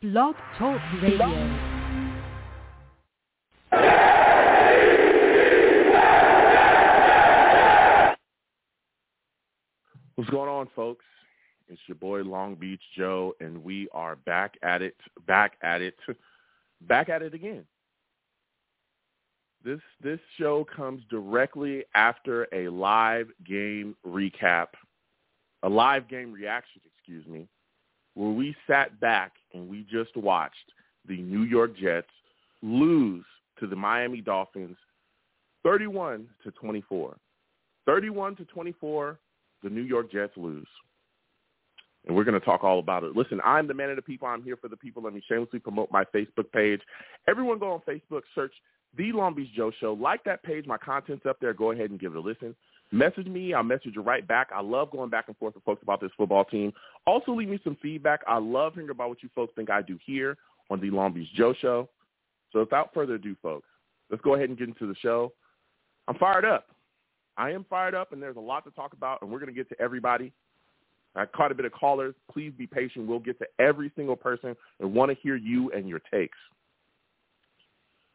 Blog Talk Radio. What's going on, folks? It's your boy Long Beach Joe, and we are back at it, back at it, back at it again. This this show comes directly after a live game recap, a live game reaction, excuse me, where we sat back and we just watched the New York Jets lose to the Miami Dolphins 31 to 24. 31 to 24, the New York Jets lose. And we're going to talk all about it. Listen, I'm the man of the people. I'm here for the people. Let me shamelessly promote my Facebook page. Everyone go on Facebook, search The Long Beach Joe Show. Like that page. My content's up there. Go ahead and give it a listen. Message me. I'll message you right back. I love going back and forth with folks about this football team. Also, leave me some feedback. I love hearing about what you folks think I do here on The Long Beach Joe Show. So without further ado, folks, let's go ahead and get into the show. I'm fired up. I am fired up, and there's a lot to talk about, and we're going to get to everybody. I caught a bit of callers. Please be patient. We'll get to every single person and want to hear you and your takes.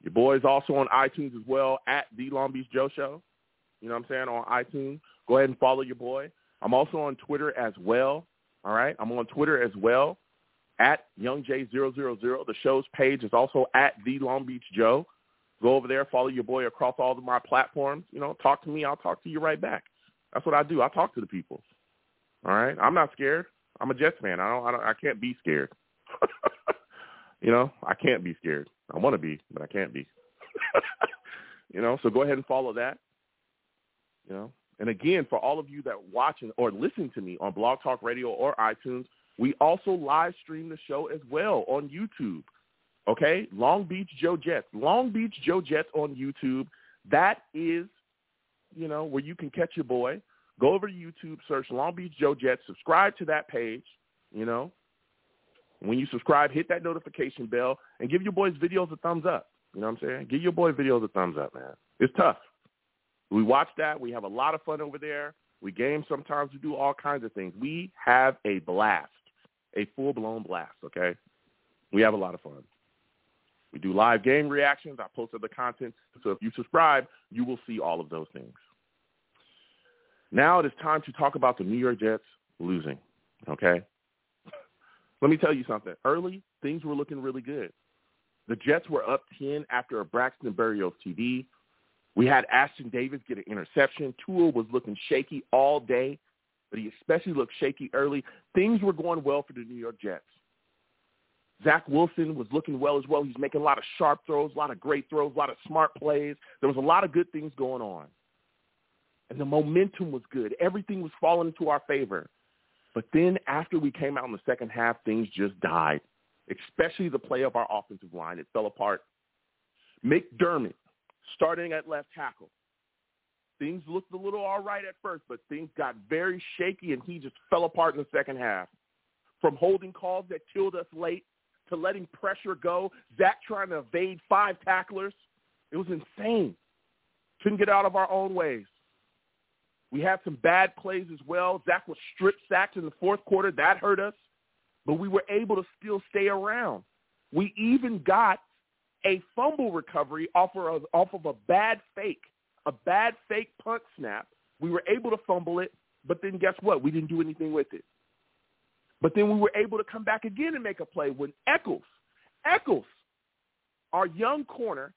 Your boy is also on iTunes as well at The Long Beach Joe Show. You know what I'm saying, on iTunes. Go ahead and follow your boy. I'm also on Twitter as well. All right. I'm on Twitter as well at YoungJ000. The show's page is also at The Long Beach Joe. Go over there, follow your boy across all of my platforms. You know, talk to me. I'll talk to you right back. That's what I do. I talk to the people. All right. I'm not scared. I'm a Jets fan. I don't. I, don't, I can't be scared. you know, I can't be scared. I want to be, but I can't be. you know, so go ahead and follow that. You know, and again, for all of you that watching or listen to me on Blog Talk Radio or iTunes, we also live stream the show as well on YouTube. Okay, Long Beach Joe Jets, Long Beach Joe Jets on YouTube. That is, you know, where you can catch your boy. Go over to YouTube, search Long Beach Joe Jets, subscribe to that page. You know, when you subscribe, hit that notification bell and give your boys videos a thumbs up. You know what I'm saying? Give your boy videos a thumbs up, man. It's tough. We watch that. We have a lot of fun over there. We game sometimes. We do all kinds of things. We have a blast, a full-blown blast, okay? We have a lot of fun. We do live game reactions. I posted the content. So if you subscribe, you will see all of those things. Now it is time to talk about the New York Jets losing, okay? Let me tell you something. Early, things were looking really good. The Jets were up 10 after a Braxton Berrios TD. We had Ashtyn Davis get an interception. Tua was looking shaky all day, but he especially looked shaky early. Things were going well for the New York Jets. Zach Wilson was looking well as well. He's making a lot of sharp throws, a lot of great throws, a lot of smart plays. There was a lot of good things going on. And the momentum was good. Everything was falling into our favor. But then after we came out in the second half, things just died, especially the play of our offensive line. It fell apart. McDermott, starting at left tackle. Things looked a little all right at first, but things got very shaky, and he just fell apart in the second half. From holding calls that killed us late to letting pressure go, Zach trying to evade five tacklers. It was insane. Couldn't get out of our own ways. We had some bad plays as well. Zach was strip sacked in the fourth quarter. That hurt us. But we were able to still stay around. We even got a fumble recovery off of, off of a bad fake, a bad fake punt snap. We were able to fumble it, but then guess what? We didn't do anything with it. But then we were able to come back again and make a play when Echols, Echols, our young corner,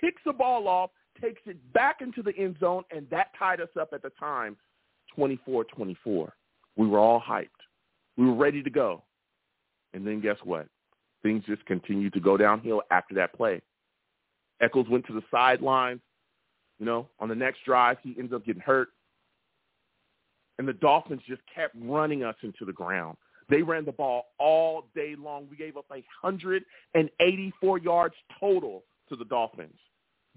picks the ball off, takes it back into the end zone, and that tied us up at the time, 24-24. We were all hyped. We were ready to go. And then guess what? Things just continued to go downhill after that play. Echols went to the sidelines. You know, on the next drive, he ends up getting hurt. And the Dolphins just kept running us into the ground. They ran the ball all day long. We gave up 184 yards total to the Dolphins.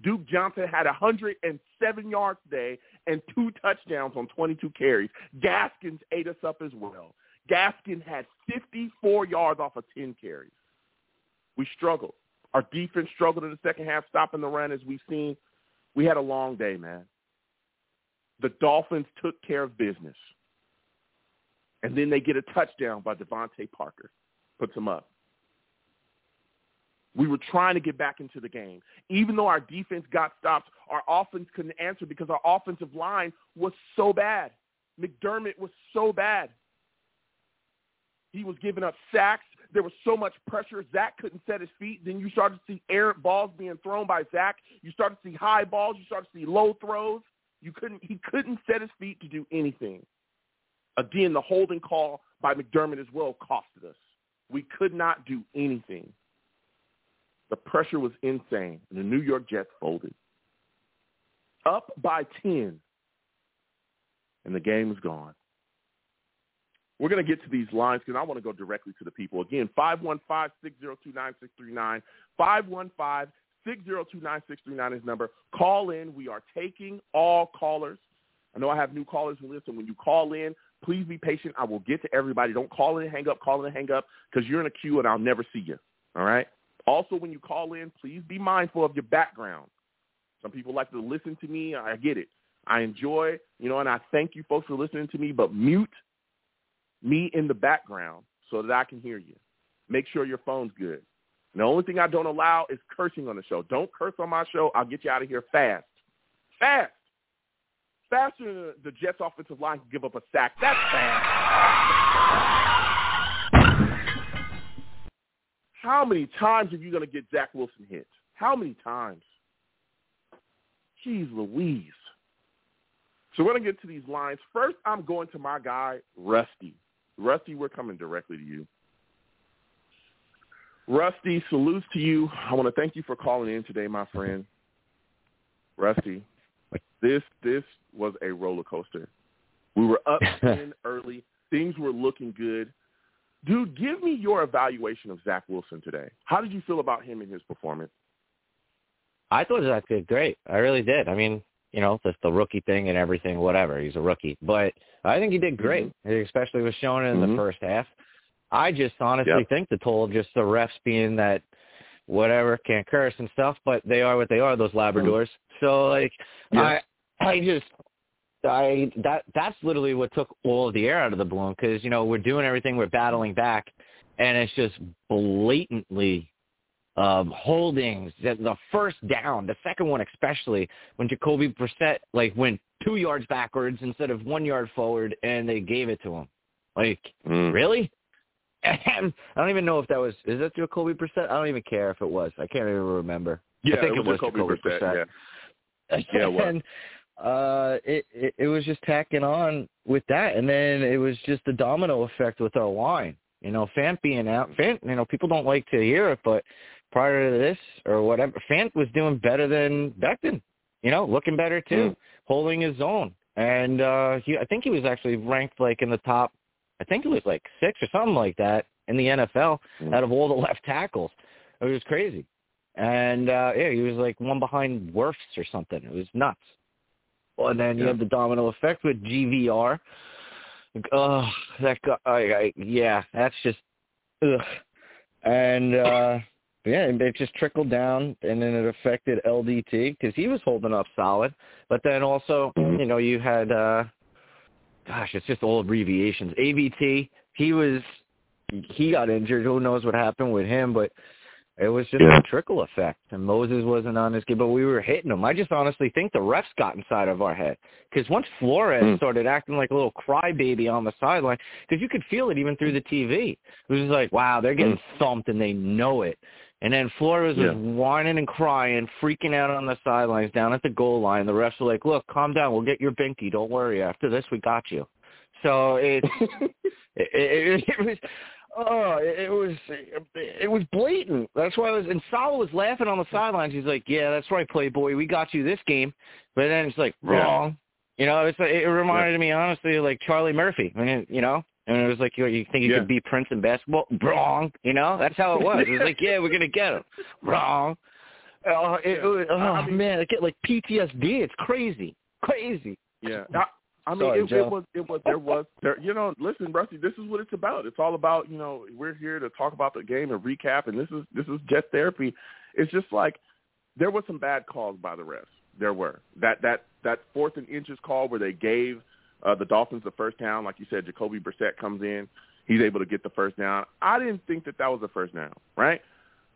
Duke Johnson had 107 yards today and two touchdowns on 22 carries. Gaskins ate us up as well. Gaskin had 54 yards off of 10 carries. We struggled. Our defense struggled in the second half, stopping the run as we've seen. We had a long day, man. The Dolphins took care of business. And then they get a touchdown by DeVante Parker. Puts them up. We were trying to get back into the game. Even though our defense got stopped, our offense couldn't answer because our offensive line was so bad. McDermott was so bad. He was giving up sacks. There was so much pressure. Zach couldn't set his feet. Then you started to see errant balls being thrown by Zach. You started to see high balls. You started to see low throws. You couldn't. He couldn't set his feet to do anything. Again, the holding call by McDermott as well costed us. We could not do anything. The pressure was insane, and the New York Jets folded. Up by 10, and the game was gone. We're going to get to these lines because I want to go directly to the people. Again, 515-602-9639, 515-602-9639 is number. Call in. We are taking all callers. I know I have new callers who listen. When you call in, please be patient. I will get to everybody. Don't call in and hang up, call in and hang up because you're in a queue and I'll never see you. All right? Also, when you call in, please be mindful of your background. Some people like to listen to me. I get it. I enjoy, you know, and I thank you folks for listening to me, but mute me in the background so that I can hear you. Make sure your phone's good. And the only thing I don't allow is cursing on the show. Don't curse on my show. I'll get you out of here fast. Fast. Faster than the Jets offensive line can give up a sack. That's fast. How many times are you going to get Zach Wilson hit? How many times? Jeez Louise. So we're going to get to these lines. First, I'm going to my guy, Rusty. Rusty, we're coming directly to you. Rusty, salutes to you. I want to thank you for calling in today, my friend. Rusty, this this was a roller coaster. We were up in early. Things were looking good. Dude, give me your evaluation of Zach Wilson today. How did you feel about him and his performance? I thought Zach did great. I really did. I mean, you know, just the rookie thing and everything, whatever. He's a rookie. But I think he did great, mm-hmm. especially was shown in mm-hmm. the first half. I just honestly yep. think the total just the refs being that whatever, can't curse and stuff, but they are what they are, those Labradors. Mm-hmm. So like I I just I that that's literally what took all of the air out of the balloon because you know we're doing everything, we're battling back, and it's just blatantly um, holdings. The, the first down, the second one especially, when Jacoby Brissett like went two yards backwards instead of one yard forward, and they gave it to him. Like mm. really? I don't even know if that was is that Jacoby Brissett? I don't even care if it was. I can't even remember. Yeah, I think it was, it was Jacoby, Jacoby Brissett. Brissett. Yeah. yeah, and, uh, it, it it was just tacking on with that, and then it was just the domino effect with our line. You know, Fant being out, Fant. You know, people don't like to hear it, but prior to this or whatever, Fant was doing better than Becton. You know, looking better too, mm. holding his own, and uh he I think he was actually ranked like in the top. I think it was like six or something like that in the NFL mm. out of all the left tackles. It was crazy. And uh yeah, he was like one behind Wirfs or something. It was nuts. Well, And then you have the domino effect with GVR. Oh, that guy, I, I, yeah, that's just, ugh. And, uh, yeah, and it just trickled down, and then it affected LDT because he was holding up solid. But then also, you know, you had, uh, gosh, it's just all abbreviations. AVT, he was, he got injured. Who knows what happened with him? But it was just yeah. a trickle effect, and Moses wasn't on his game, but we were hitting him. I just honestly think the refs got inside of our head because once Flores mm. started acting like a little crybaby on the sideline, because you could feel it even through the TV. It was just like, wow, they're getting mm. thumped and they know it. And then Flores was yeah. whining and crying, freaking out on the sidelines down at the goal line. The refs were like, look, calm down. We'll get your binky. Don't worry. After this, we got you. So it's it, it, it was Oh, it was it was blatant. That's why I was and Saul was laughing on the sidelines. He's like, "Yeah, that's right, Playboy. We got you this game." But then it's like wrong. Yeah. You know, it's like, it reminded yeah. me honestly like Charlie Murphy. I mean, you know, and it was like you, you think you yeah. could beat Prince in basketball? Wrong. You know, that's how it was. It was like, yeah, we're gonna get him. Wrong. Oh, it, it, oh I mean, man, I get like PTSD. It's crazy, crazy. Yeah. I mean, Sorry, it, it, was it was there was there. You know, listen, Rusty, this is what it's about. It's all about you know we're here to talk about the game and recap, and this is this is jet therapy. It's just like there was some bad calls by the refs. There were that that that fourth and inches call where they gave uh, the Dolphins the first down, like you said, Jacoby Brissett comes in, he's able to get the first down. I didn't think that that was a first down, right?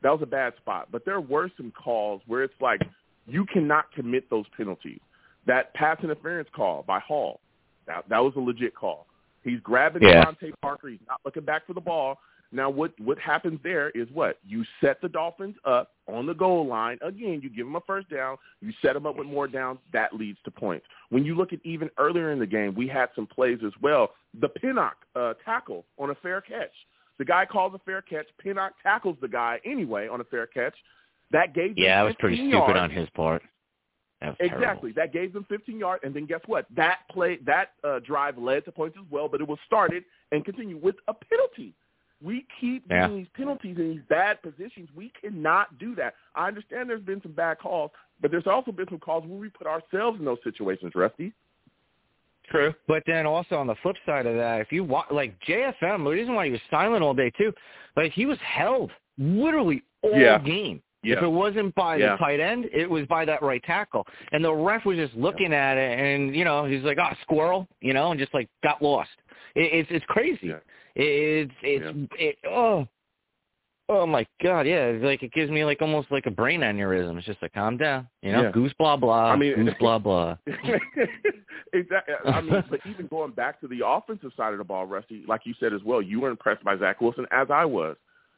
That was a bad spot. But there were some calls where it's like you cannot commit those penalties. That pass interference call by Hall, that that was a legit call. He's grabbing Yeah. DeVante Parker. He's not looking back for the ball. Now, what what happens there is what you set the Dolphins up on the goal line. Again, you give them a first down. You set them up with more downs. That leads to points. When you look at even earlier in the game, we had some plays as well. The Pinnock uh, tackle on a fair catch. The guy calls a fair catch. Pinnock tackles the guy anyway on a fair catch. That gave them Yeah, it was pretty 15 stupid yards. on his part. That was terrible. Exactly. That gave them 15 yards, and then guess what? That play, that uh, drive led to points as well, but it was started and continued with a penalty. We keep Yeah. getting these penalties in these bad positions. We cannot do that. I understand there's been some bad calls, but there's also been some calls where we put ourselves in those situations, Rusty. True. But then also on the flip side of that, if you watch, like JFM, the reason why he was silent all day too, like he was held literally all Yeah. game. Yeah. If it wasn't by Yeah. the tight end, it was by that right tackle. And the ref was just looking at it, and you know he's like, "Ah, squirrel," you know, and just like got lost. It, it's it's crazy. Yeah. It's it's it. Oh, oh my god, yeah. It's like it gives me like almost like a brain aneurysm. It's just like calm down, you know, Yeah. goose blah blah. I mean- goose blah blah. exactly. I mean, but even going back to the offensive side of the ball, Rusty, like you said as well, you were impressed by Zach Wilson, as I was.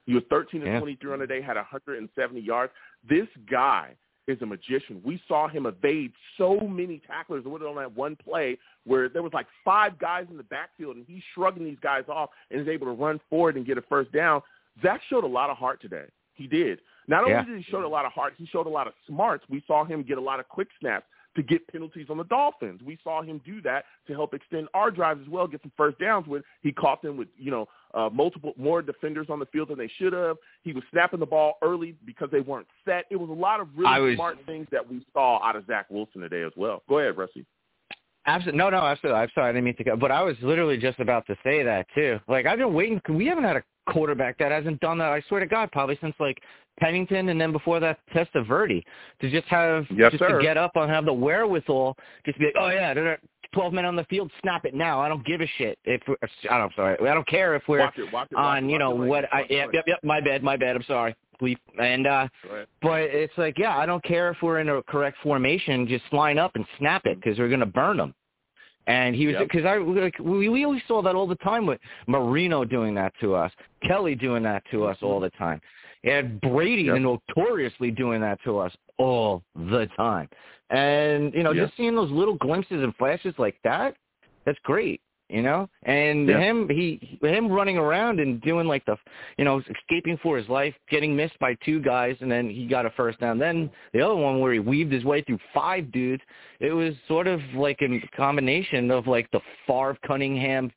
He was 13 and Yeah. 23 on the day, had 170 yards. This guy is a magician. We saw him evade so many tacklers on that one play where there was like five guys in the backfield, and he's shrugging these guys off and is able to run forward and get a first down. Zach showed a lot of heart today. He did. Not only Yeah. did he show a lot of heart, he showed a lot of smarts. We saw him get a lot of quick snaps to get penalties on the Dolphins. We saw him do that to help extend our drives as well, get some first downs with. He caught them with, you know, uh, multiple more defenders on the field than they should have. He was snapping the ball early because they weren't set. It was a lot of really was- smart things that we saw out of Zach Wilson today as well. Go ahead, Rusty. Absolutely. No, no, absolutely. I'm sorry. I didn't mean to go. But I was literally just about to say that, too. Like, I've been waiting. We haven't had a quarterback that hasn't done that, I swear to God, probably since, like, Pennington and then before that, Testaverde. To just have, Yes, just sir. to get up and have the wherewithal, just be like, oh, yeah, 12 men on the field, snap it now. I don't give a shit. If we're, I don't, sorry. I don't care if we're Watch it, watch it, on, you know, what, I, yep, yep, yep, my bad, my bad. I'm sorry. Bleep. And, uh, it. Go ahead. but it's like, yeah, I don't care if we're in a correct formation. Just line up and snap it because we're going to burn them. And he was Yep. because I like we we always saw that all the time with Marino doing that to us, Kelly doing that to us all the time, and Brady Yep. notoriously doing that to us all the time. And you know, Yep. just seeing those little glimpses and flashes like that, that's great. You know, and Yeah. him he him running around and doing like the you know escaping for his life, getting missed by two guys, and then he got a first down. Then the other one where he weaved his way through five dudes. It was sort of like a combination of like the Favre Cunningham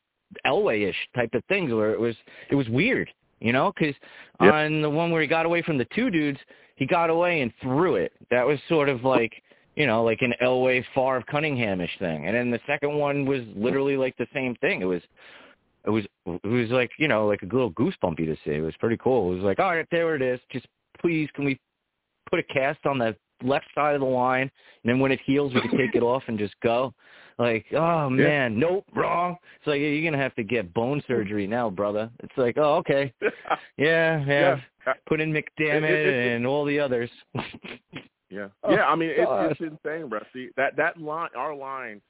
Elway-ish type of things, where it was it was weird, you know, because Yep. on the one where he got away from the two dudes, he got away and threw it. That was sort of like you know, like an Elway Favre Cunningham-ish thing. And then the second one was literally like the same thing. It was it was it was like you know like a little goosebumpy to see. It was pretty cool. It was like all right, there it is. Just please, can we put a cast on the left side of the line, and then when it heals, we can take it off and just go. Like, oh man, nope, wrong. It's like you're gonna have to get bone surgery now, brother. It's like, oh okay, yeah, yeah. yeah. Put in McDammit It- it- and all the others. Yeah, Oh, yeah. I mean, it's, oh, it's insane, Rusty. That that line, our line,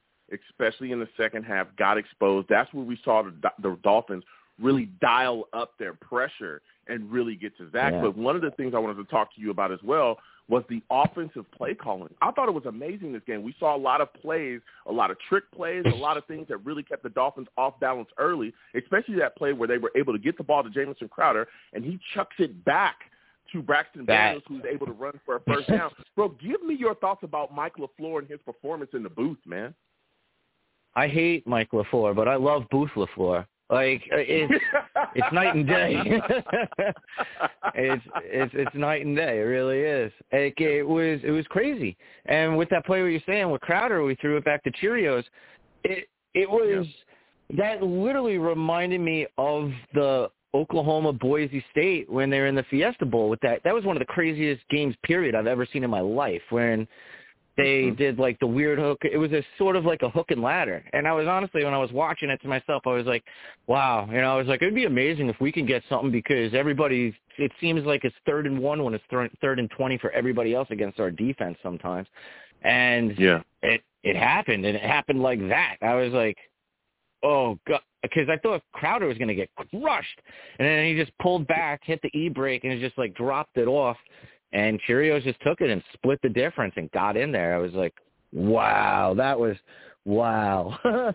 especially in the second half, got exposed. That's where we saw the, the Dolphins really dial up their pressure and really get to Zach. Yeah. But one of the things I wanted to talk to you about as well was the offensive play calling. I thought it was amazing this game. We saw a lot of plays, a lot of trick plays, a lot of things that really kept the Dolphins off balance early, especially that play where they were able to get the ball to Jamison Crowder and he chucks it back to Braxton Daniels, who's able to run for a first down. Bro, give me your thoughts about Mike LaFleur and his performance in the booth, man. I hate Mike LaFleur, but I love Booth LaFleur. Like uh, it's it's night and day. it's it's it's night and day. It really is. Like, it was it was crazy. And with that play, what you're saying with Crowder, we threw it back to Cheerios. It it was that literally reminded me of the Oklahoma Boise State when they were in the Fiesta Bowl with that. That was one of the craziest games period I've ever seen in my life. When they Mhm. did like the weird hook. It was a sort of like a hook and ladder. And I was honestly, when I was watching it to myself, I was like, wow. You know, I was like, it'd be amazing if we can get something because everybody, it seems like it's third and one when it's third, third and 20 for everybody else against our defense sometimes. And Yeah. it, it happened and it happened like that. I was like, oh god. Because I thought Crowder was going to get crushed, and then he just pulled back, hit the e brake, and just like dropped it off. And Cheerios just took it and split the difference and got in there. I was like, wow, that was wow.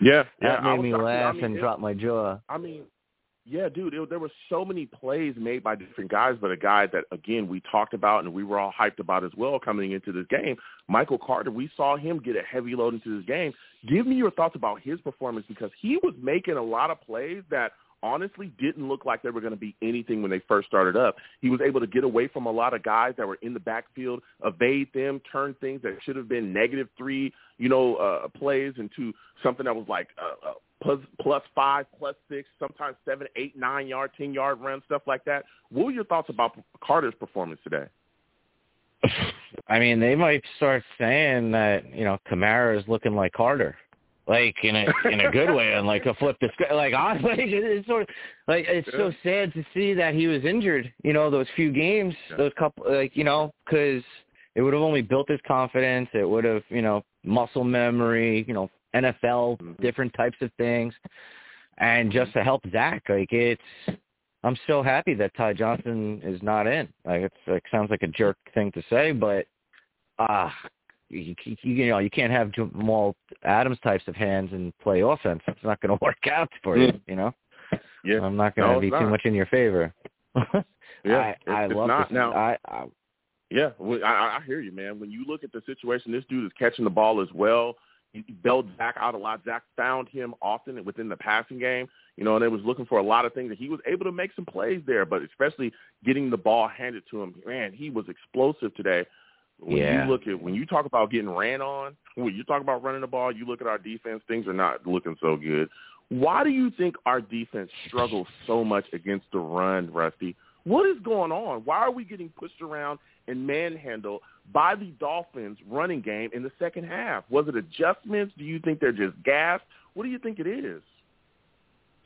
Yeah. that made me shocked. I laugh mean, and it- drop my jaw. I mean, yeah, dude, it, there were so many plays made by different guys, but a guy that again we talked about and we were all hyped about as well coming into this game, Michael Carter. We saw him get a heavy load into this game. Give me your thoughts about his performance because he was making a lot of plays that honestly didn't look like they were going to be anything when they first started up. He was able to get away from a lot of guys that were in the backfield, evade them, turn things that should have been negative three, you know, uh, plays into something that was like uh, uh, plus plus five, plus six, sometimes seven, eight, nine yard, ten yard run, stuff like that. What were your thoughts about Carter's performance today? I mean, they might start saying that you know Kamara is looking like Carter, like in a in a good way, and like a flip the script. Like honestly, it's sort of like it's so sad to see that he was injured. You know, those few games, Yeah. those couple, like you know, because it would have only built his confidence. It would have, you know, muscle memory. You know, NFL, Mhm. different types of things, and just to help Zach, like it's. I'm so happy that Ty Johnson is not in. Like it's like sounds like a jerk thing to say, but ah, you, you, you know you can't have Jamal Adams types of hands and play offense. It's not going to work out for you. Mm. You know, Yeah, I'm not going No, to be too much in your favor. yeah, I, I love not this. now. I, I Yeah, well, I, I hear you, man. When you look at the situation, this dude is catching the ball as well. He bailed Zach out a lot. Zach found him often within the passing game, you know, and they was looking for a lot of things. And he was able to make some plays there, but especially getting the ball handed to him. Man, he was explosive today. When Yeah. you look at when you talk about getting ran on, when you talk about running the ball, you look at our defense. Things are not looking so good. Why do you think our defense struggles so much against the run, Rusty? What is going on? Why are we getting pushed around and manhandled by the Dolphins running game in the second half? Was it adjustments? Do you think they're just gassed? What do you think it is?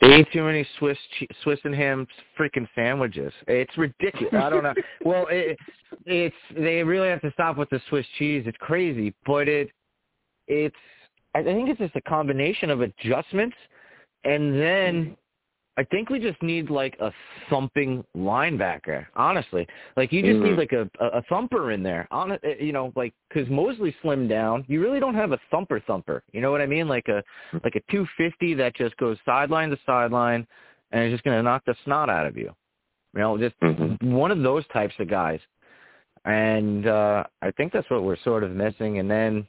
Ate too many Swiss Swiss and ham freaking sandwiches. It's ridiculous. I don't know. Well, it, it's they really have to stop with the Swiss cheese. It's crazy, but it it's I think it's just a combination of adjustments, and then I think we just need like a thumping linebacker. Honestly, like you just Mhm. need like a a thumper in there. On it, you know, like because Mosley slimmed down. You really don't have a thumper thumper. You know what I mean? Like a like a 250 that just goes sideline to sideline and is just going to knock the snot out of you. You know, just Mhm. one of those types of guys. And uh I think that's what we're sort of missing. And then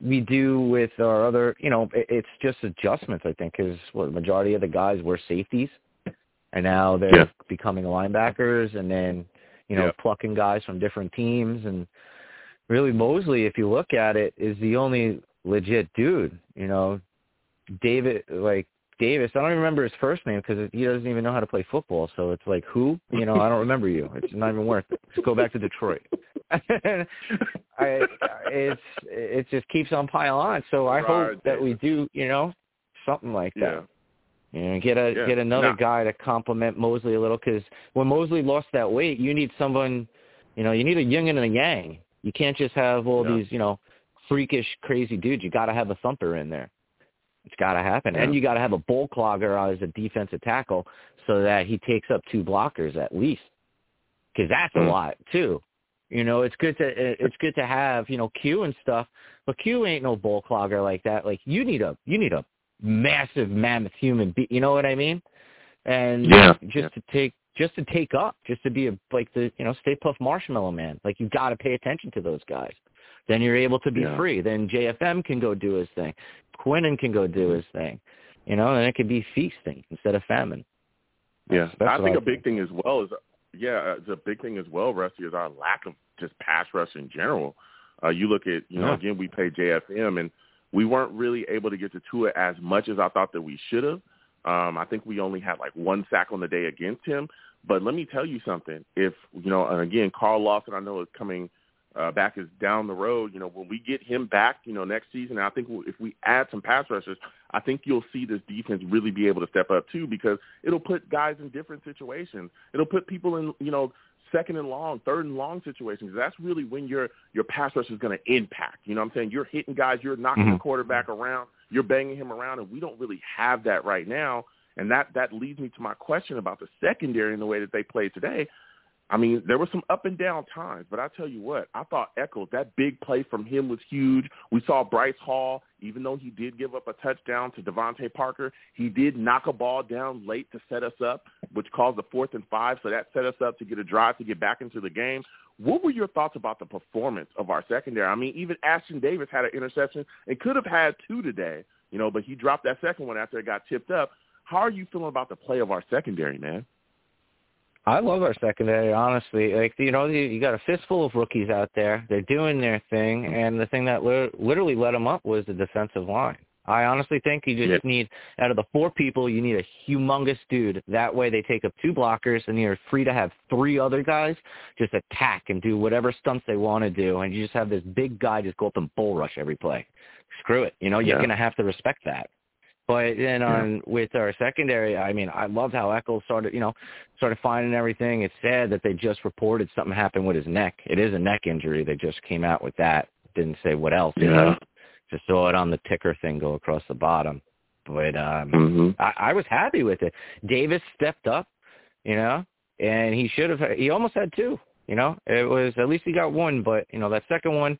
we do with our other, you know, it, it's just adjustments. I think because what the majority of the guys were safeties, and now they're Yeah. becoming linebackers, and then you know Yeah. plucking guys from different teams. And really, Mosley, if you look at it, is the only legit dude. You know, David, like Davis. I don't even remember his first name because he doesn't even know how to play football. So it's like, who? You know, I don't remember you. It's not even worth it. Just go back to Detroit. I, it's it just keeps on piling on. So I Right, hope that we do, you know, something like Yeah. that. You know, get a Yeah. get another guy to complement Mosley a little because when Mosley lost that weight, you need someone, you know, you need a yin and a yang. You can't just have all Yeah. these, you know, freakish, crazy dudes. You got to have a thumper in there. It's got to happen, and you got to have a bull clogger as a defensive tackle so that he takes up two blockers at least, because that's a Mm. lot too. You know, it's good to it's good to have you know Q and stuff, but Q ain't no bull clogger like that. Like you need a you need a massive mammoth human be You know what I mean? And Yeah, just to take just to take up, just to be a like the you know Stay Puft Marshmallow Man. Like you got to pay attention to those guys. Then you're able to be Yeah. free. Then JFM can go do his thing. Quinnen can go do his thing. You know, and it could be feasting instead of famine. Yeah, That's- that's I think I a big thing as well is yeah, it's a big thing as well, Rusty, is our lack of just pass rush in general. Uh, you look at you know Yeah. again we played JFM and we weren't really able to get to Tua as much as I thought that we should have. Um, I think we only had like one sack on the day against him. But let me tell you something. If you know, and again, Carl Lawson, I know is coming uh, back is down the road. You know, when we get him back, you know, next season, I think if we add some pass rushers, I think you'll see this defense really be able to step up too because it'll put guys in different situations. It'll put people in, you know, second and long, third and long situations. That's really when your your pass rush is going to impact. You know what I'm saying? You're hitting guys, you're knocking mm-hmm. the quarterback around, you're banging him around, and we don't really have that right now. And that that leads me to my question about the secondary and the way that they play today. I mean, there were some up and down times, but I tell you what, I thought Echols, that big play from him was huge. We saw Bryce Hall, even though he did give up a touchdown to DeVante Parker, he did knock a ball down late to set us up, which caused the fourth and five, so that set us up to get a drive to get back into the game. What were your thoughts about the performance of our secondary? I mean, even Ashtyn Davis had an interception and could have had two today, you know, but he dropped that second one after it got tipped up. How are you feeling about the play of our secondary, man? I love our secondary, honestly. Like you know, you, you got a fistful of rookies out there. They're doing their thing, and the thing that li- literally let them up was the defensive line. I honestly think you just need out of the four people, you need a humongous dude. That way, they take up two blockers, and you're free to have three other guys just attack and do whatever stunts they want to do, and you just have this big guy just go up and bull rush every play. Screw it, you know, you're yeah. gonna have to respect that. But then on yeah. with our secondary, I mean, I loved how Echols started, you know, started finding everything. It's sad that they just reported something happened with his neck. It is a neck injury. They just came out with that. Didn't say what else. Yeah. You know? Just saw it on the ticker thing go across the bottom. But um mm-hmm. I, I was happy with it. Davis stepped up, you know, and he should have. He almost had two. You know, it was at least he got one, but you know that second one,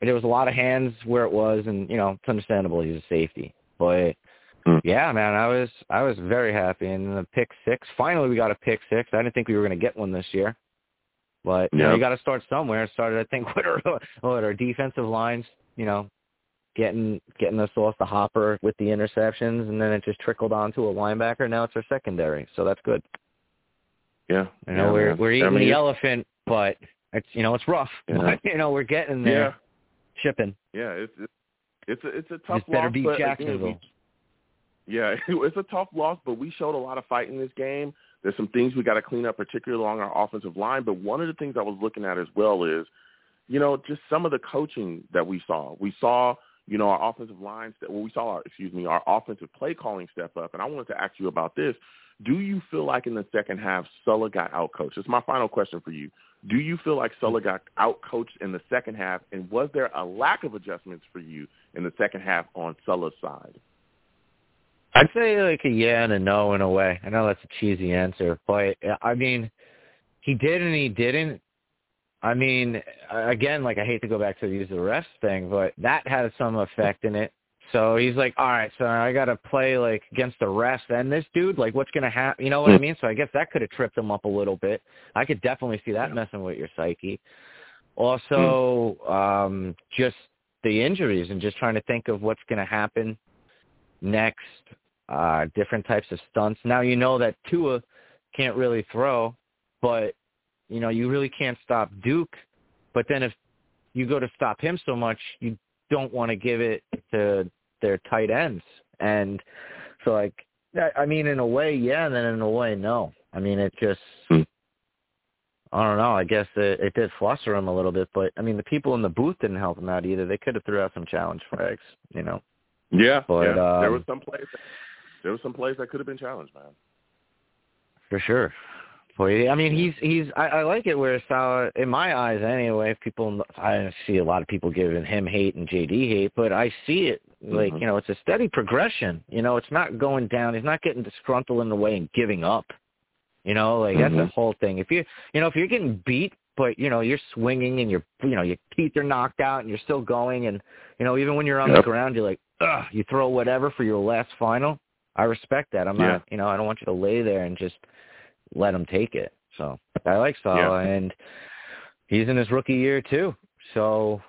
there was a lot of hands where it was, and you know it's understandable he's a safety, but. Hmm. Yeah, man, I was I was very happy. And the pick six, finally we got a pick six. I didn't think we were going to get one this year, but you know, you got to start somewhere. Started, I think, with our, with our defensive lines. You know, getting getting us off the hopper with the interceptions, and then it just trickled on to a linebacker. Now it's our secondary, so that's good. Yeah, you know, yeah, we're man. we're eating I mean, the elephant, but it's you know it's rough. Yeah. But, you know, we're getting there, yeah. shipping. Yeah, it's it's it's a, it's a tough Just better loss, beat Jacksonville. Again, yeah, it's a tough loss, but we showed a lot of fight in this game. There's some things we got to clean up, particularly along our offensive line. But one of the things I was looking at as well is, you know, just some of the coaching that we saw. We saw, you know, our offensive lines. Well, we saw, our, excuse me, our offensive play calling step up. And I wanted to ask you about this. Do you feel like in the second half, Saleh got outcoached? It's my final question for you. Do you feel like Saleh got outcoached in the second half, and was there a lack of adjustments for you in the second half on Saleh's side? I'd say like a yeah and a no in a way. I know that's a cheesy answer, but uh, I mean, he did and he didn't. I mean, uh, again, like I hate to go back to the use of the refs thing, but that had some effect in it. So he's like, all right, so I got to play like against the refs and this dude. Like, what's gonna happen? You know what I hmm. mean? So I guess that could have tripped him up a little bit. I could definitely see that messing with your psyche. Also, hmm. um, just the injuries and just trying to think of what's gonna happen next uh, different types of stunts. Now you know that Tua can't really throw, but you know you really can't stop Duke. But then if you go to stop him so much, you don't want to give it to their tight ends. And so like, I mean, in a way, yeah, and then in a way, no. I mean, it just, hmm. I don't know. I guess it, it did fluster him a little bit, but I mean, the people in the booth didn't help him out either. They could have threw out some challenge flags, you know. Yeah, but yeah. Um, there was some plays there was some plays that could have been challenged, man. For sure. I mean, he's he's. I, I like it where Saleh, in my eyes, anyway. People, I see a lot of people giving him hate and JD hate, but I see it like mm-hmm. you know, it's a steady progression. You know, it's not going down. He's not getting disgruntled in the way and giving up. You know, like mm-hmm. that's the whole thing. If you, you know, if you're getting beat, but you know, you're swinging and your, you know, your teeth are knocked out and you're still going, and you know, even when you're on yep. the ground, you're like, ugh, you throw whatever for your last final. I respect that. I'm yeah. not, you know, I don't want you to lay there and just let him take it. So I like Saleh, yeah. and he's in his rookie year too. So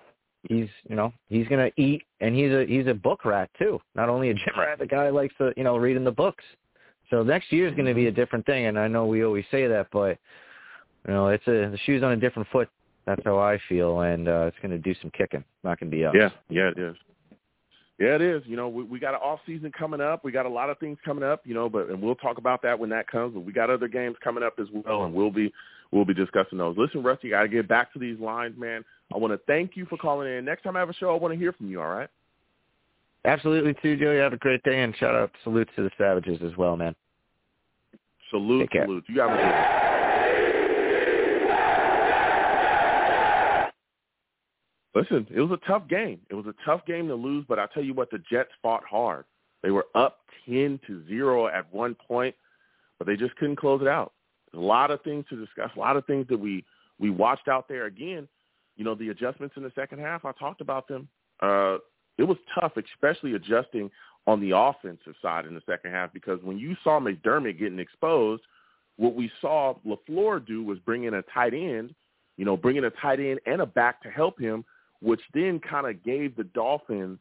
he's, you know, he's gonna eat, and he's a he's a book rat too. Not only a gym rat, the guy likes to, you know, reading the books. So next year is going to be a different thing, and I know we always say that, but you know, it's a the shoe's on a different foot. That's how I feel, and uh, it's going to do some kicking. Not going to be us. Yeah, yeah, it is. Yeah, it is. You know, we, we got an off season coming up. We got a lot of things coming up. You know, but and we'll talk about that when that comes. But we got other games coming up as well, and we'll be we'll be discussing those. Listen, Rusty, got to get back to these lines, man. I want to thank you for calling in. Next time I have a show, I want to hear from you. All right. Absolutely, too, Joey. Have a great day, and shout out, salutes to the Savages as well, man. Salute, salute. You have a good one. Listen, it was a tough game. It was a tough game to lose, but I tell you what, the Jets fought hard. They were up ten to zero at one point, but they just couldn't close it out. A lot of things to discuss, a lot of things that we we watched out there. Again, you know, the adjustments in the second half. I talked about them. Uh, it was tough, especially adjusting on the offensive side in the second half because when you saw McDermott getting exposed, what we saw LaFleur do was bring in a tight end, you know, bring in a tight end and a back to help him which then kind of gave the Dolphins,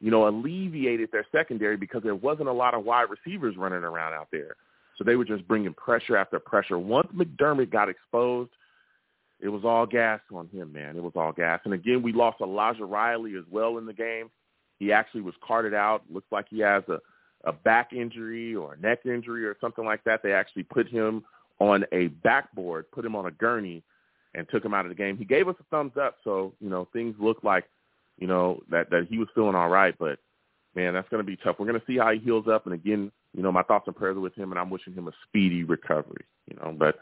you know, alleviated their secondary because there wasn't a lot of wide receivers running around out there. So they were just bringing pressure after pressure. Once McDermott got exposed, it was all gas on him, man. It was all gas. And again, we lost Elijah Riley as well in the game. He actually was carted out. Looks like he has a, a back injury or a neck injury or something like that. They actually put him on a backboard, put him on a gurney, and took him out of the game. He gave us a thumbs up, so you know things look like you know that that he was feeling all right. But man, that's going to be tough. We're going to see how he heals up. And again, you know, my thoughts and prayers are with him, and I'm wishing him a speedy recovery. You know, but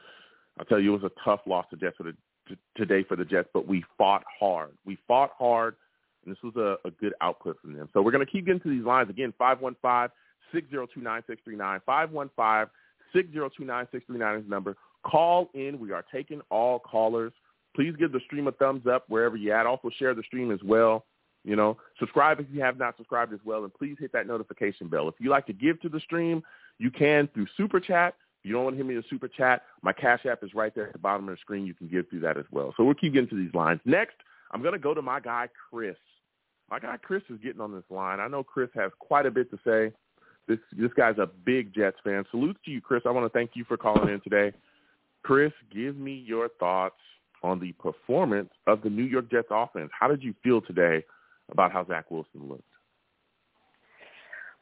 I'll tell you, it was a tough loss to Jets for the, to, today for the Jets, but we fought hard. We fought hard, and this was a, a good output from them. So we're going to keep getting to these lines again. Five one five six zero two nine six three nine. Five one five six zero two nine six three nine is the number. Call in. We are taking all callers. Please give the stream a thumbs up wherever you're at. Also share the stream as well. You know, subscribe if you have not subscribed as well, and please hit that notification bell. If you like to give to the stream, you can through Super Chat. If you don't want to hit me a Super Chat, my Cash App is right there at the bottom of the screen. You can give through that as well. So we'll keep getting to these lines. Next, I'm going to go to my guy, Chris. My guy, Chris, is getting on this line. I know Chris has quite a bit to say. This this guy's a big Jets fan. Salute to you, Chris. I want to thank you for calling in today. Chris, give me your thoughts on the performance of the New York Jets offense. How did you feel today about how Zach Wilson looked?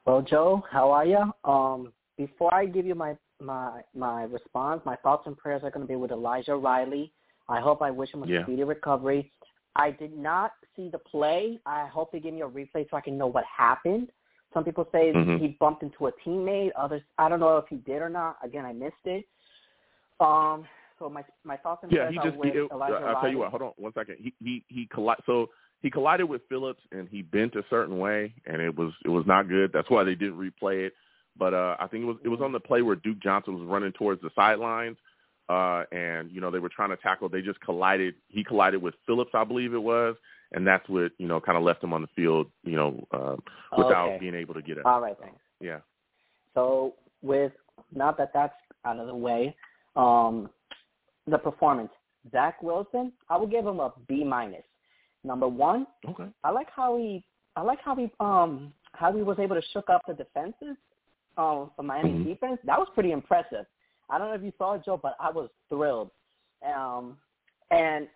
Well, Joe, how are you? Um, before I give you my my my response, my thoughts and prayers are going to be with Elijah Riley. I hope I wish him a yeah. speedy recovery. I did not see the play. I hope they give me a replay so I can know what happened. Some people say mm-hmm. he bumped into a teammate. Others, I don't know if he did or not. Again, I missed it. Um, so my my thoughts and yeah, he just he, it, Elijah I'll tell you what. Hold on one second. He he he colli- so he collided with Phillips and he bent a certain way and it was it was not good. That's why they didn't replay it. But uh I think it was it was on the play where Duke Johnson was running towards the sidelines. Uh and you know they were trying to tackle they just collided he collided with Phillips I believe it was and that's what you know kind of left him on the field you know uh without okay. being able to get up. All right, thanks. Yeah. So with not that that's out of the way, um, the performance. Zach Wilson, I would give him a B minus. Number one, okay. I like how he I like how he um how he was able to shook up the defenses um for Miami mm-hmm. defense. That was pretty impressive. I don't know if you saw it, Joe, but I was thrilled. Um and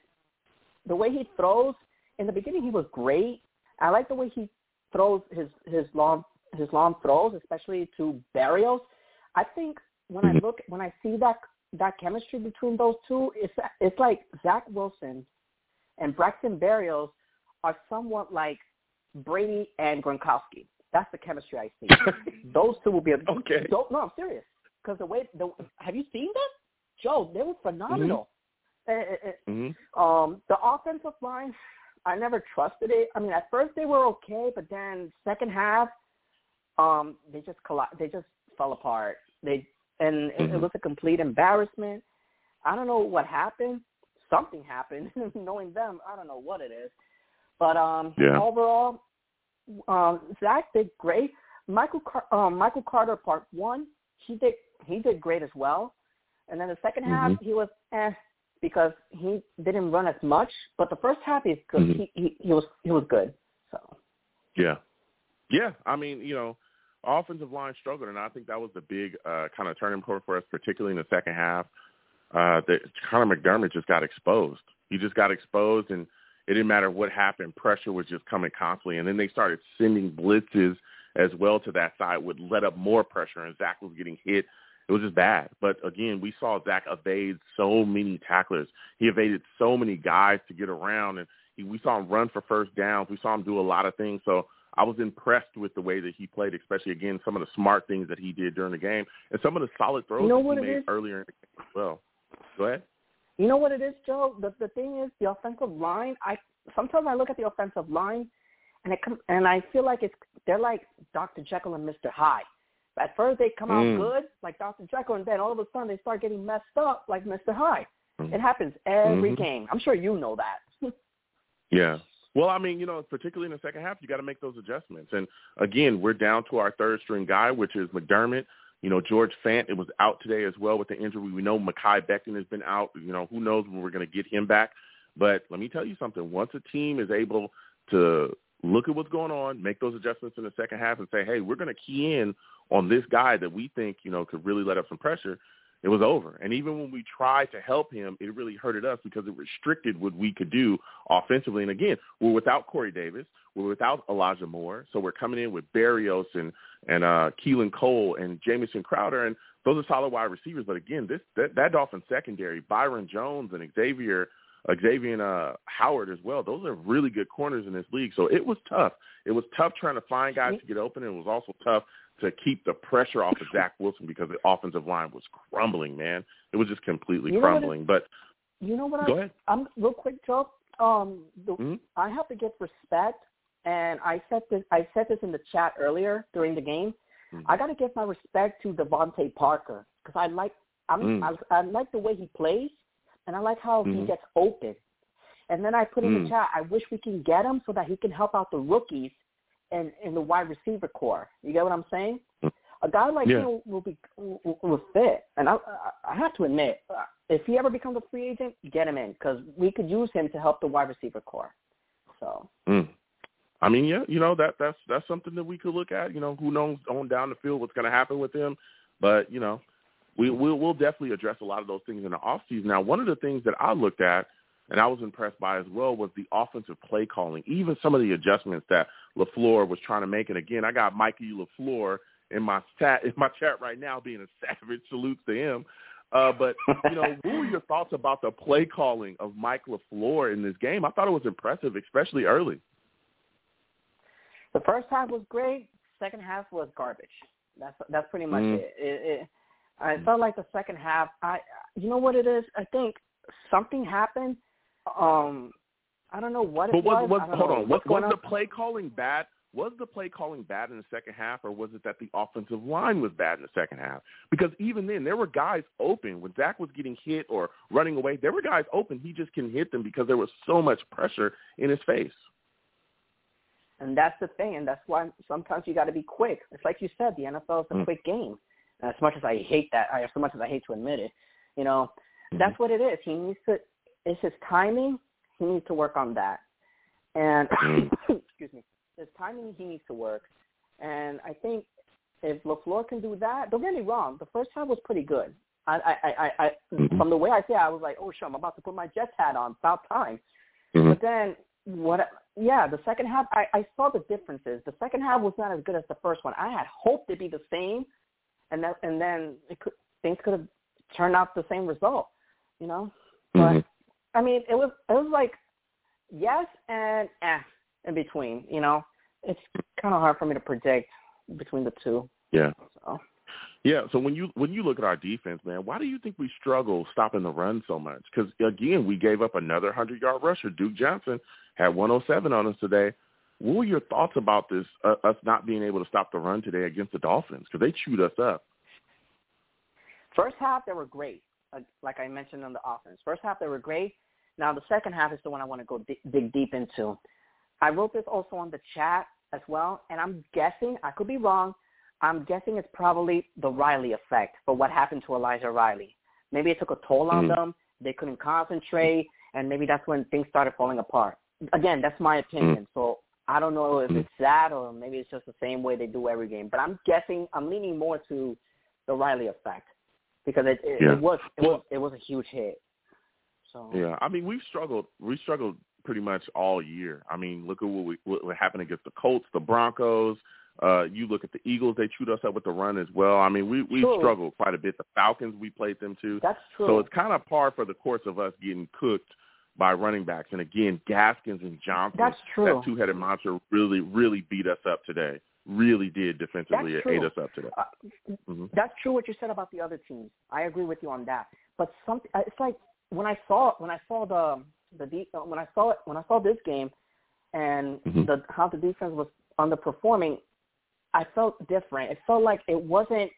the way he throws in the beginning he was great. I like the way he throws his his long his long throws, especially to Berrios. I think when mm-hmm. I look when I see that that chemistry between those two, it's it's like Zach Wilson and Braxton Berrios are somewhat like Brady and Gronkowski. That's the chemistry I see. those two will be a, okay. no, I'm serious. Because the way the have you seen them, Joe? They were phenomenal. Mm-hmm. mm-hmm. Um, the offensive line, I never trusted it. I mean, at first they were okay, but then second half, um, they just colli- they just fell apart. They and mm-hmm. it was a complete embarrassment. I don't know what happened. Something happened. Knowing them, I don't know what it is. But um, yeah. overall, um, Zach did great. Michael Car- um, Michael Carter, part one, he did he did great as well. And then the 2nd mm-hmm. half, he was eh because he didn't run as much. But the first half, he's good. Mm-hmm. He, he he was he was good. So yeah, yeah. I mean, you know, offensive line struggled, and I think that was the big uh, kind of turning point for us, particularly in the second half. Uh, that Connor McDermott just got exposed. He just got exposed, and it didn't matter what happened. Pressure was just coming constantly, and then they started sending blitzes as well to that side, would let up more pressure, and Zach was getting hit. It was just bad. But again, we saw Zach evade so many tacklers. He evaded so many guys to get around, and He, we saw him run for first downs. We saw him do a lot of things. So I was impressed with the way that he played, especially again some of the smart things that he did during the game and some of the solid throws you know that he made is? earlier in the game as well. Go ahead. You know what it is, Joe? The the thing is the offensive line. I sometimes I look at the offensive line, and it come and I feel like it's they're like Dr. Jekyll and Mr. Hyde. At first they come out Mm. good, like Dr. Jekyll, and then all of a sudden they start getting messed up, like Mr. Hyde. Mm. It happens every Mhm. game. I'm sure you know that. Yeah. Well, I mean, you know, particularly in the second half, you got to make those adjustments. And again, we're down to our third string guy, which is McDermott. You know, George Fant, it was out today as well with the injury. We know Mekhi Becton has been out. You know, who knows when we're going to get him back. But let me tell you something. Once a team is able to look at what's going on, make those adjustments in the second half and say, hey, we're going to key in on this guy that we think, you know, could really let up some pressure, it was over. And even when we tried to help him, it really hurted us because it restricted what we could do offensively. And again, we're without Corey Davis. We're without Elijah Moore. So we're coming in with Berrios and, and uh, Keelan Cole and Jamison Crowder. And those are solid wide receivers. But again, this that, that Dolphin secondary, Byron Jones and Xavier Xavier uh, Howard as well. Those are really good corners in this league. So it was tough. It was tough trying to find guys to get open. And it was also tough to keep the pressure off of Zach Wilson because the offensive line was crumbling, man. It was just completely You crumbling. But You know what? go I, ahead. I'm real quick, Joe. Um, the, Mhm. I have to give respect, and I said this. I said this in the chat earlier during the game. Mhm. I got to give my respect to DeVante Parker because I like I'm, Mm. I, I like the way he plays, and I like how he Mhm. gets open. And then I put in Mm. the chat. I wish we can get him so that he can help out the rookies and in the wide receiver core. You get what I'm saying? A guy like Yeah. him will be will, will fit. And I I have to admit, uh, if he ever becomes a free agent, get him in because we could use him to help the wide receiver core. So Mm. I mean, yeah, you know that that's that's something that we could look at. You know, who knows on down the field what's going to happen with him, but you know, we we'll, we'll definitely address a lot of those things in the off season. Now, one of the things that I looked at and I was impressed by as well was the offensive play calling, even some of the adjustments that LaFleur was trying to make. And again, I got Mikey LaFleur in my chat in my chat right now, being a savage. salute to him. Uh, but you know, what were your thoughts about the play calling of Mike LaFleur in this game? I thought it was impressive, especially early. the first half was great. Second half was garbage. That's that's pretty much Mm. it. it, it I felt like the second half. I you know what it is. I think something happened. Um, I don't know what it But was, was. was hold know on, what's going was the play calling bad? Was the play calling bad in the second half, or was it that the offensive line was bad in the second half? Because even then, there were guys open when Zach was getting hit or running away. There were guys open. He just couldn't hit them because there was so much pressure in his face. And that's the thing, and that's why sometimes you got to be quick. It's like you said, the NFL is a Mm. quick game. As much as I hate that, I, as much as I hate to admit it, you know, Mm-hmm. that's what it is. He needs to. It's his timing. He needs to work on that. And Mm. excuse me, his timing he needs to work. And I think if LaFleur can do that, don't get me wrong. The first half was pretty good. I, I, I, I Mhm. from the way I say, it, I was like, oh sure, I'm about to put my Jets hat on. About time. Mhm. But then what? Yeah, the second half, I, I saw the differences. The second half was not as good as the first one. I had hoped it'd be the same, and that, and then it could, things could have turned out the same result. You know, but Mhm. I mean, it was it was like yes and eh in between. You know, it's kind of hard for me to predict between the two. Yeah. So Yeah. So when you when you look at our defense, man, why do you think we struggle stopping the run so much? Because again, we gave up another hundred yard rusher. Duke Johnson had 107 on us today. What were your thoughts about this? Uh, us not being able to stop the run today against the Dolphins because they chewed us up. First half, they were great. Like, like I mentioned on the offense. First half, they were great. Now, the second half is the one I want to go di- dig deep into. I wrote this also on the chat as well, and I'm guessing, I could be wrong, I'm guessing it's probably the Riley effect for what happened to Elijah Riley. Maybe it took a toll on Mm. them. They couldn't concentrate, and maybe that's when things started falling apart. Again, that's my opinion. So I don't know if Mm. it's that or maybe it's just the same way they do every game. But I'm guessing, I'm leaning more to the Riley effect because it, it, Yeah. it was it Well- was it was a huge hit. So Yeah, I mean we've struggled. We struggled pretty much all year. I mean, look at what we what, what happened against the Colts, the Broncos. Uh, you look at the Eagles; they chewed us up with the run as well. I mean, we we True. struggled quite a bit. The Falcons, we played them too. that's true. So it's kind of par for the course of us getting cooked by running backs. And again, Gaskins and Johnson, That's true. that two-headed monster, really, really beat us up today. Really did defensively. It ate us up today. Uh, hmm That's true what you said about the other teams. I agree with you on that. But some, uh, it's like when I saw when I saw the the uh, when I saw it when I saw this game, and Mhm. the how the defense was underperforming, I felt different. It felt like it wasn't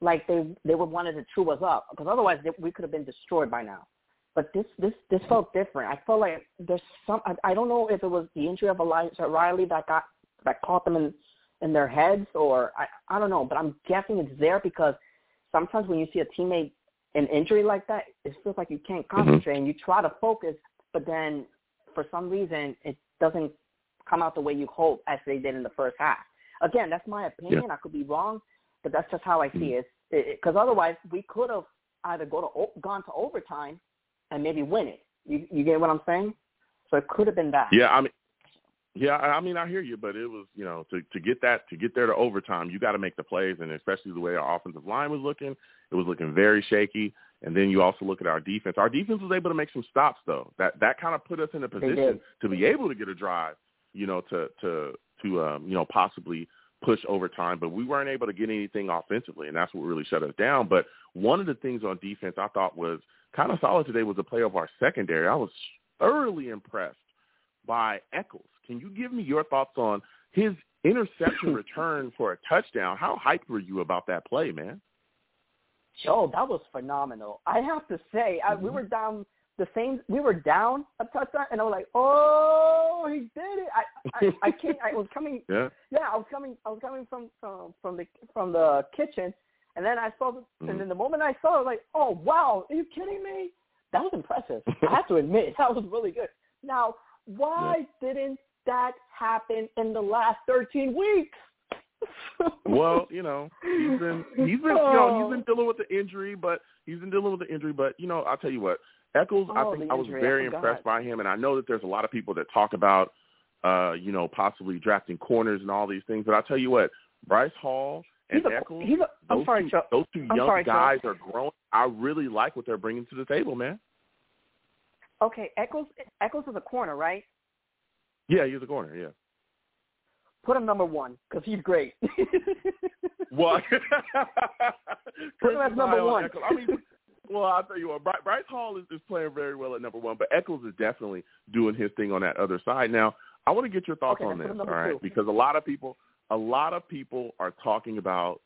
like they they were wanted to chew us up because otherwise they, we could have been destroyed by now. But this this this felt different. I felt like there's some. I, I don't know if it was the injury of Elijah Riley that got that caught them in in their heads, or I I don't know. But I'm guessing it's there because sometimes when you see a teammate in injury like that, it feels like you can't mm-hmm. concentrate and you try to focus, but then for some reason it doesn't come out the way you hope as they did in the first half. Again, that's my opinion. I could be wrong, but that's just how I see mm-hmm. it. Because otherwise, we could have either go to gone to overtime and maybe win it. You, you get what I'm saying? So it could have been that. Yeah, I mean, yeah, I mean, I hear you, but it was, you know, to to get that to get there to overtime, you got to make the plays, and especially the way our offensive line was looking, it was looking very shaky. And then you also look at our defense. Our defense was able to make some stops, though. That that kind of put us in a position to be able to get a drive, you know, to to to um, you know possibly push overtime, but we weren't able to get anything offensively, and that's what really shut us down. But one of the things on defense I thought was kind of solid today was the play of our secondary. I was thoroughly impressed by Echols. Can you give me your thoughts on his interception return for a touchdown? How hyped were you about that play, man? Joe, that was phenomenal. I have to say, I, we were down the same. We were down a touchdown, and I was like, "Oh, he did it!" I, I, I can't. I was coming. Yeah. Yeah, I was coming. I was coming from from from the from the kitchen, and then I saw. The, Mhm. And then the moment I saw, it, I was like, "Oh, wow! Are you kidding me?" That was impressive. I have to admit, that was really good. Now, why didn't that happened in the last 13 weeks? Well, you know, he's been he's been you know he's been dealing with the injury, but he's been dealing with the injury. But you know, I'll tell you what, Echols, Oh, I think I was I very impressed by him, and I know that there's a lot of people that talk about, uh, you know, possibly drafting corners and all these things. But I'll tell you what, Bryce Hall and he's a, Echols, he's a, I'm those sorry, two, Joe. those two young sorry, Joe. guys are growing. I really like what they're bringing to the table, man. Okay, Echols, Echols is a corner, right? Yeah, he's a corner. Yeah. Put him number one because he's great. What? Put him as number one. Echols. I mean, well, I'll tell you what, Bryce Hall is, is playing very well at number one, but Echols is definitely doing his thing on that other side. Now, I want to get your thoughts Okay, on this, all right? two. Because a lot of people, a lot of people are talking about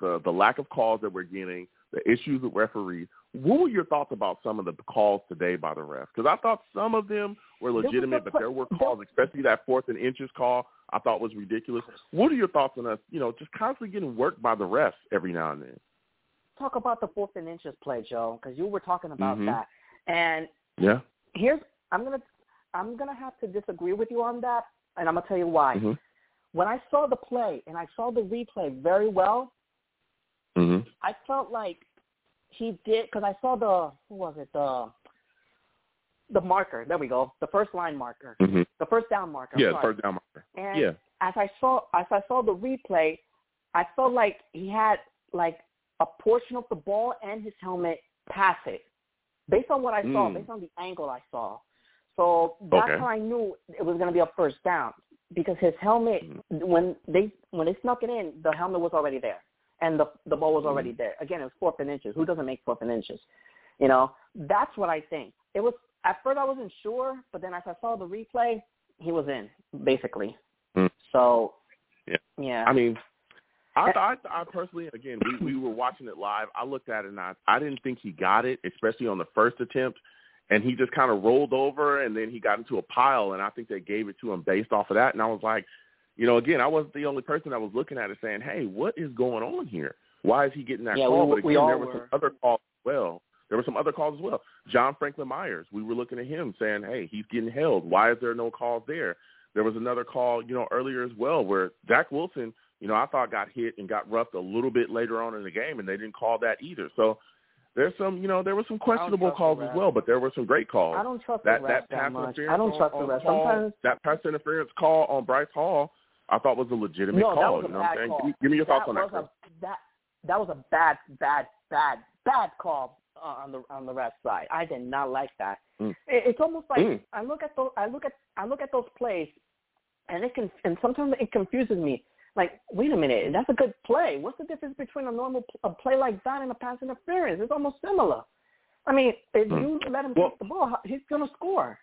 the the lack of calls that we're getting, the issues with referees. What were your thoughts about some of the calls today by the refs? Because I thought some of them were legitimate, but there were calls, especially that fourth and inches call, I thought was ridiculous. What are your thoughts on us, you know, just constantly getting worked by the refs every now and then? Talk about the fourth and inches play, Joe, because you were talking about Mhm. that. And Yeah. here's I'm gonna I'm gonna have to disagree with you on that, and I'm gonna tell you why. hmm When I saw the play and I saw the replay very well, hmm I felt like he did because I saw the who was it the the marker. There we go, the first line marker, hmm the first down marker. Yeah, first down marker. And Yeah. as I saw as I saw the replay, I felt like he had like a portion of the ball and his helmet pass it. Based on what I saw, Mm. based on the angle I saw. So that's Okay. how I knew it was gonna be a first down. Because his helmet Mm. when they when they snuck it in, the helmet was already there. And the the ball was already there. Again, it was fourth and inches. Who doesn't make fourth and inches? You know? That's what I think. It was at first I wasn't sure, but then as I saw the replay, he was in, basically. Mm. So Yeah. yeah. I mean, I thought I personally, again, we we were watching it live. I looked at it and I I didn't think he got it, especially on the first attempt, and he just kind of rolled over and then he got into a pile, and I think they gave it to him based off of that. And I was like, you know, again, I wasn't the only person that was looking at it saying, hey, what is going on here? Why is he getting that Yeah, call? we- but again, we all there were were. some other calls as well. There were some other calls as well. John Franklin Myers, we were looking at him saying, hey, he's getting held. Why is there no calls there? There was another call, you know, earlier as well where Zach Wilson, you know, I thought got hit and got roughed a little bit later on in the game, and they didn't call that either. So there's some, you know, there were some questionable calls as well, but there were some great calls. I don't trust that the that refs pass that much. I don't on- trust the refs. Sometimes that pass interference call on Bryce Hall, I thought was a legitimate no, call. that was a you know bad what I'm saying? call. Give me, give me your thoughts on that. a that that was a bad, bad, bad, bad call uh, on the on the ref side. I did not like that. Mm. It, it's almost like Mm. I look at those I look at I look at those plays, and it can and sometimes it confuses me. Like, wait a minute, that's a good play. What's the difference between a normal a play like that and a pass interference? It's almost similar. I mean, if Mm. you let him Well- take the ball, he's going to score.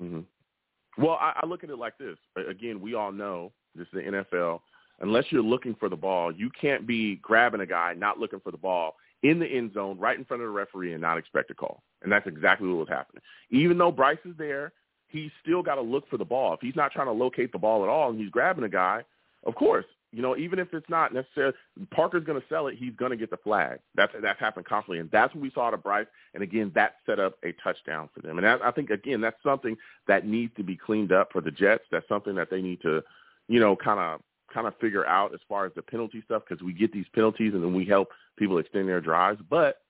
hmm Well, I, I look at it like this. Again, we all know this is the NFL. Unless you're looking for the ball, you can't be grabbing a guy not looking for the ball in the end zone, right in front of the referee, and not expect a call. And that's exactly what was happening. Even though Bryce is there, he's still got to look for the ball. If he's not trying to locate the ball at all, and he's grabbing a guy, of course, you know, even if it's not necessarily Parker's going to sell it, he's going to get the flag. That's that's happened constantly, and that's what we saw to Bryce. And again, that set up a touchdown for them. And I, I think again, that's something that needs to be cleaned up for the Jets. That's something that they need to, you know, kind of kind of figure out as far as the penalty stuff because we get these penalties and then we help people extend their drives. But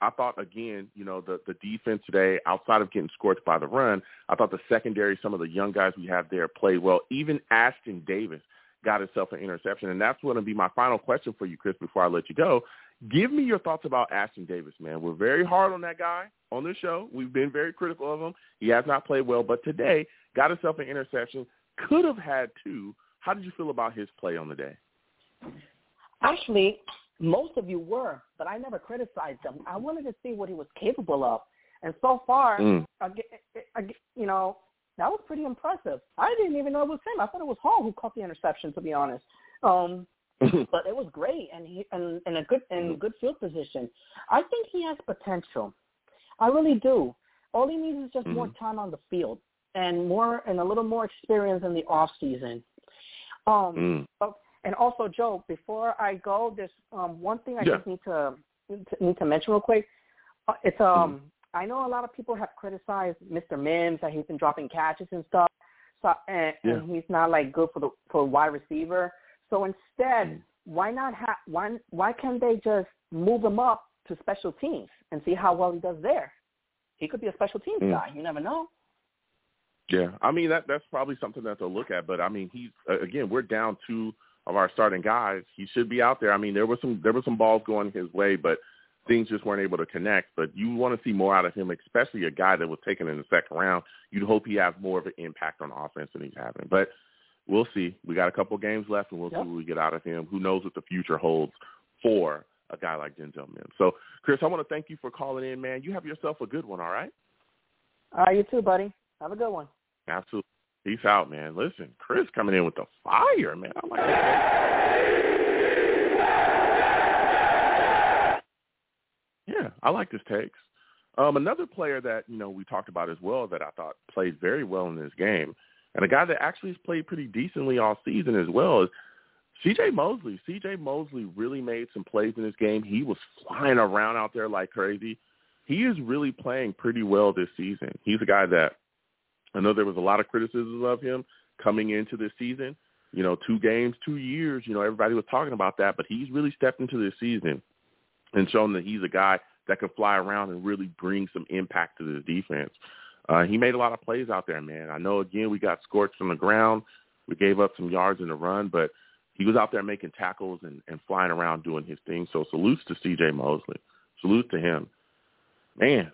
I thought again, you know, the the defense today, outside of getting scorched by the run, I thought the secondary, some of the young guys we have there played well. Even Ashtyn Davis got himself an interception, and that's going to be my final question for you, Chris. Before I let you go, give me your thoughts about Ashtyn Davis, man. We're very hard on that guy on this show. We've been very critical of him. He has not played well, but today got himself an interception. Could have had two. How did you feel about his play on the day? Actually, most of you were, but I never criticized him. I wanted to see what he was capable of, and so far, Mm. you know, that was pretty impressive. I didn't even know it was him. I thought it was Hall who caught the interception, to be honest. Um, but it was great, and he and, and a good and good field position. I think he has potential. I really do. All he needs is just more Mhm. time on the field and more and a little more experience in the off season. Um, Mm. Oh, and also, Joe, before I go, there's um, one thing I Yeah. just need to need to mention real quick. Uh, It's um, I know a lot of people have criticized Mr. Mims that he's been dropping catches and stuff, so and, Yeah. and he's not like good for the for wide receiver. So instead, Mm. why not have why why can't they just move him up to special teams and see how well he does there? He could be a special teams Mm. guy. You never know. Yeah, I mean that that's probably something that they'll look at. But I mean, he's again, we're down two of our starting guys. He should be out there. I mean, there was some there were some balls going his way, but things just weren't able to connect. But you want to see more out of him, especially a guy that was taken in the second round. You'd hope he has more of an impact on offense than he's having. But we'll see. We got a couple games left, and we'll Yep. see what we get out of him. Who knows what the future holds for a guy like Denzel Mims. So, Chris, I want to thank you for calling in, man. You have yourself a good one. All right. All right, you too, buddy. Have a good one. Absolutely. Peace out, man. Listen, Chris coming in with the fire, man. I'm like, yeah, I like his takes. Um, another player that you know we talked about as well that I thought played very well in this game, and a guy that actually has played pretty decently all season as well is C.J. Mosley. C.J. Mosley really made some plays in this game. He was flying around out there like crazy. He is really playing pretty well this season. He's a guy that I know there was a lot of criticism of him coming into this season. You know, two games, two years. You know, everybody was talking about that, but he's really stepped into this season and shown that he's a guy that can fly around and really bring some impact to this defense. Uh, he made a lot of plays out there, man. I know again we got scorched from the ground. We gave up some yards in the run, but he was out there making tackles and, and flying around doing his thing. So salutes to C.J. Mosley. Salute to him. Man,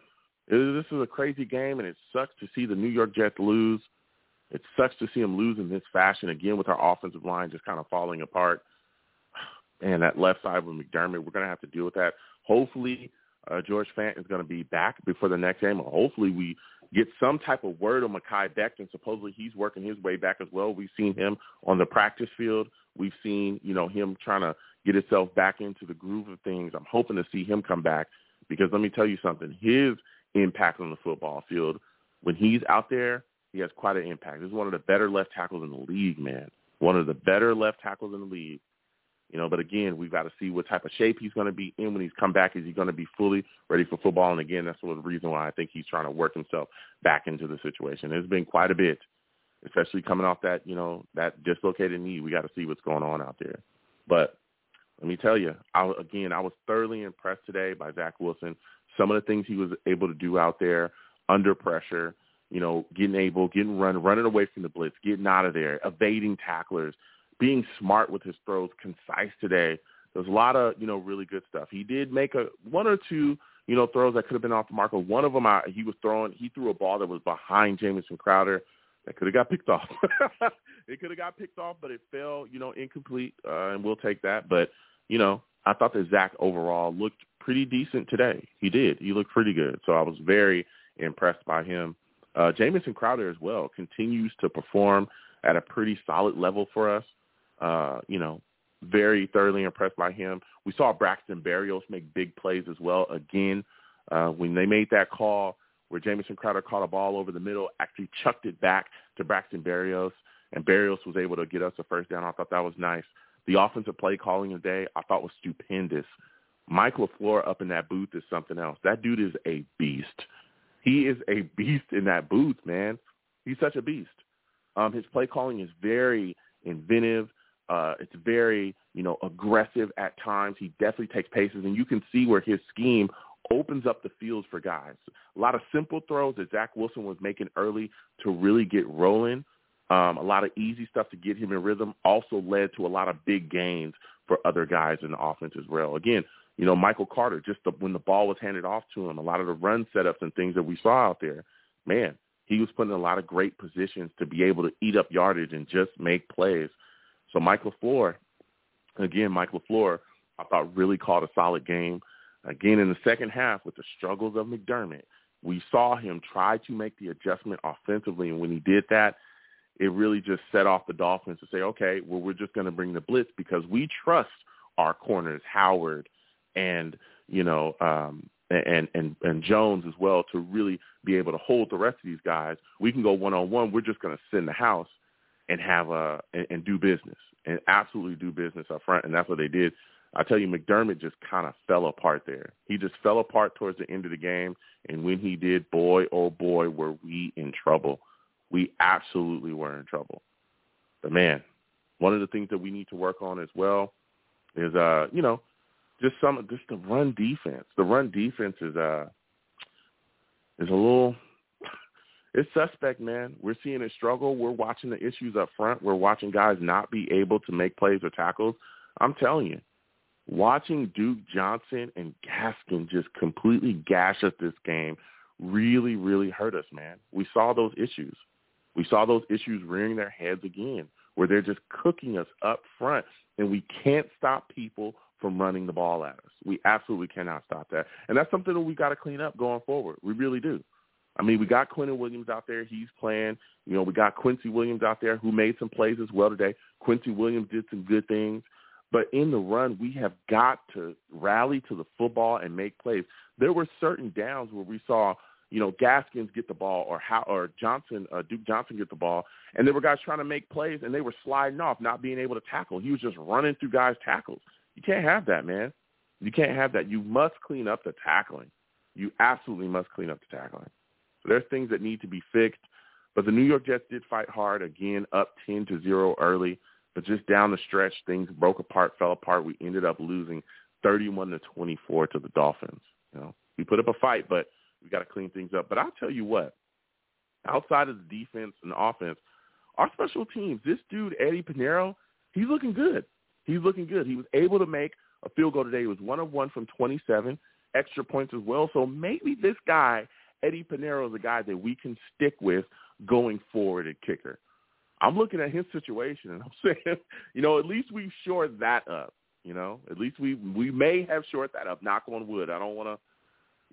it, this is a crazy game, and it sucks to see the New York Jets lose. It sucks to see them lose in this fashion again with our offensive line just kind of falling apart. Man, that left side with McDermott, we're going to have to deal with that. Hopefully, uh, George Fant is going to be back before the next game. Hopefully, we get some type of word on Mekhi Becton. Supposedly, he's working his way back as well. We've seen him on the practice field. We've seen, you know, him trying to get himself back into the groove of things. I'm hoping to see him come back because let me tell you something. His impact on the football field, when he's out there, he has quite an impact. He's one of the better left tackles in the league, man. One of the better left tackles in the league. You know, but again, we've got to see what type of shape he's going to be in when he's come back. Is he going to be fully ready for football? And again, that's one of the reason why I think he's trying to work himself back into the situation. There's been quite a bit, especially coming off that, you know, that dislocated knee. We got to see what's going on out there. But let me tell you, I, again, I was thoroughly impressed today by Zach Wilson. Some of the things he was able to do out there under pressure, you know, getting able, getting run, running away from the blitz, getting out of there, evading tacklers, being smart with his throws, concise today. There's a lot of, you know, really good stuff. He did make a one or two, you know, throws that could have been off the marker. One of them, I, he was throwing, he threw a ball that was behind Jamison Crowder that could have got picked off. it could have got picked off, but it fell, you know, incomplete, uh, and we'll take that. But, you know, I thought that Zach overall looked pretty decent today. He did. He looked pretty good. So I was very impressed by him. Uh, Jamison Crowder as well continues to perform at a pretty solid level for us. Uh, you know, very thoroughly impressed by him. We saw Braxton Berrios make big plays as well. Again, uh, when they made that call where Jamison Crowder caught a ball over the middle, actually chucked it back to Braxton Berrios, and Berrios was able to get us a first down. I thought that was nice. The offensive play calling today I thought was stupendous. Mike LaFleur up in that booth is something else. That dude is a beast. He is a beast in that booth, man. He's such a beast. Um, his play calling is very inventive. Uh, it's very, you know, aggressive at times. He definitely takes paces, and you can see where his scheme opens up the fields for guys. A lot of simple throws that Zach Wilson was making early to really get rolling. Um, a lot of easy stuff to get him in rhythm also led to a lot of big gains for other guys in the offense as well. Again, you know, Michael Carter, just the, when the ball was handed off to him, a lot of the run setups and things that we saw out there, man, he was put in a lot of great positions to be able to eat up yardage and just make plays. So Mike LaFleur, again, Mike LaFleur, I thought really called a solid game. Again, in the second half with the struggles of McDermott, we saw him try to make the adjustment offensively. And when he did that, it really just set off the Dolphins to say, okay, well, we're just going to bring the blitz because we trust our corners, Howard and, you know, um, and, and, and Jones as well to really be able to hold the rest of these guys. We can go one-on-one. We're just going to send the house and have a, and, and do business and absolutely do business up front. And that's what they did. I tell you, McDermott just kind of fell apart there. He just fell apart towards the end of the game. And when he did, boy, oh boy, were we in trouble. We absolutely were in trouble. But man, one of the things that we need to work on as well is, uh, you know, just some, just the run defense. The run defense is, uh, is a little, it's suspect, man. We're seeing it struggle. We're watching the issues up front. We're watching guys not be able to make plays or tackles. I'm telling you, watching Duke Johnson and Gaskin just completely gash us this game really, really hurt us, man. We saw those issues. We saw those issues rearing their heads again, where they're just cooking us up front, and we can't stop people from running the ball at us. We absolutely cannot stop that. And that's something that we've got to clean up going forward. We really do. I mean, we got Quinnen Williams out there. He's playing. You know, we got Quincy Williams out there who made some plays as well today. Quincy Williams did some good things. But in the run, we have got to rally to the football and make plays. There were certain downs where we saw, you know, Gaskins get the ball or how or Johnson, uh, Duke Johnson get the ball, and there were guys trying to make plays and they were sliding off, not being able to tackle. He was just running through guys' tackles. You can't have that, man. You can't have that. You must clean up the tackling. You absolutely must clean up the tackling. There's things that need to be fixed. But the New York Jets did fight hard again, up ten to zero early. But just down the stretch, things broke apart, fell apart. We ended up losing 31 to 24 to the Dolphins. You know, we put up a fight, but we got to clean things up. But I'll tell you what, outside of the defense and the offense, our special teams, this dude Eddy Piñeiro, he's looking good. He's looking good. He was able to make a field goal today. He was one of one from 27, extra points as well. So maybe this guy, Eddy Piñeiro is a guy that we can stick with going forward at kicker. I'm looking at his situation and I'm saying, you know, at least we've shored that up. You know, at least we we may have shored that up. Knock on wood. I don't want to,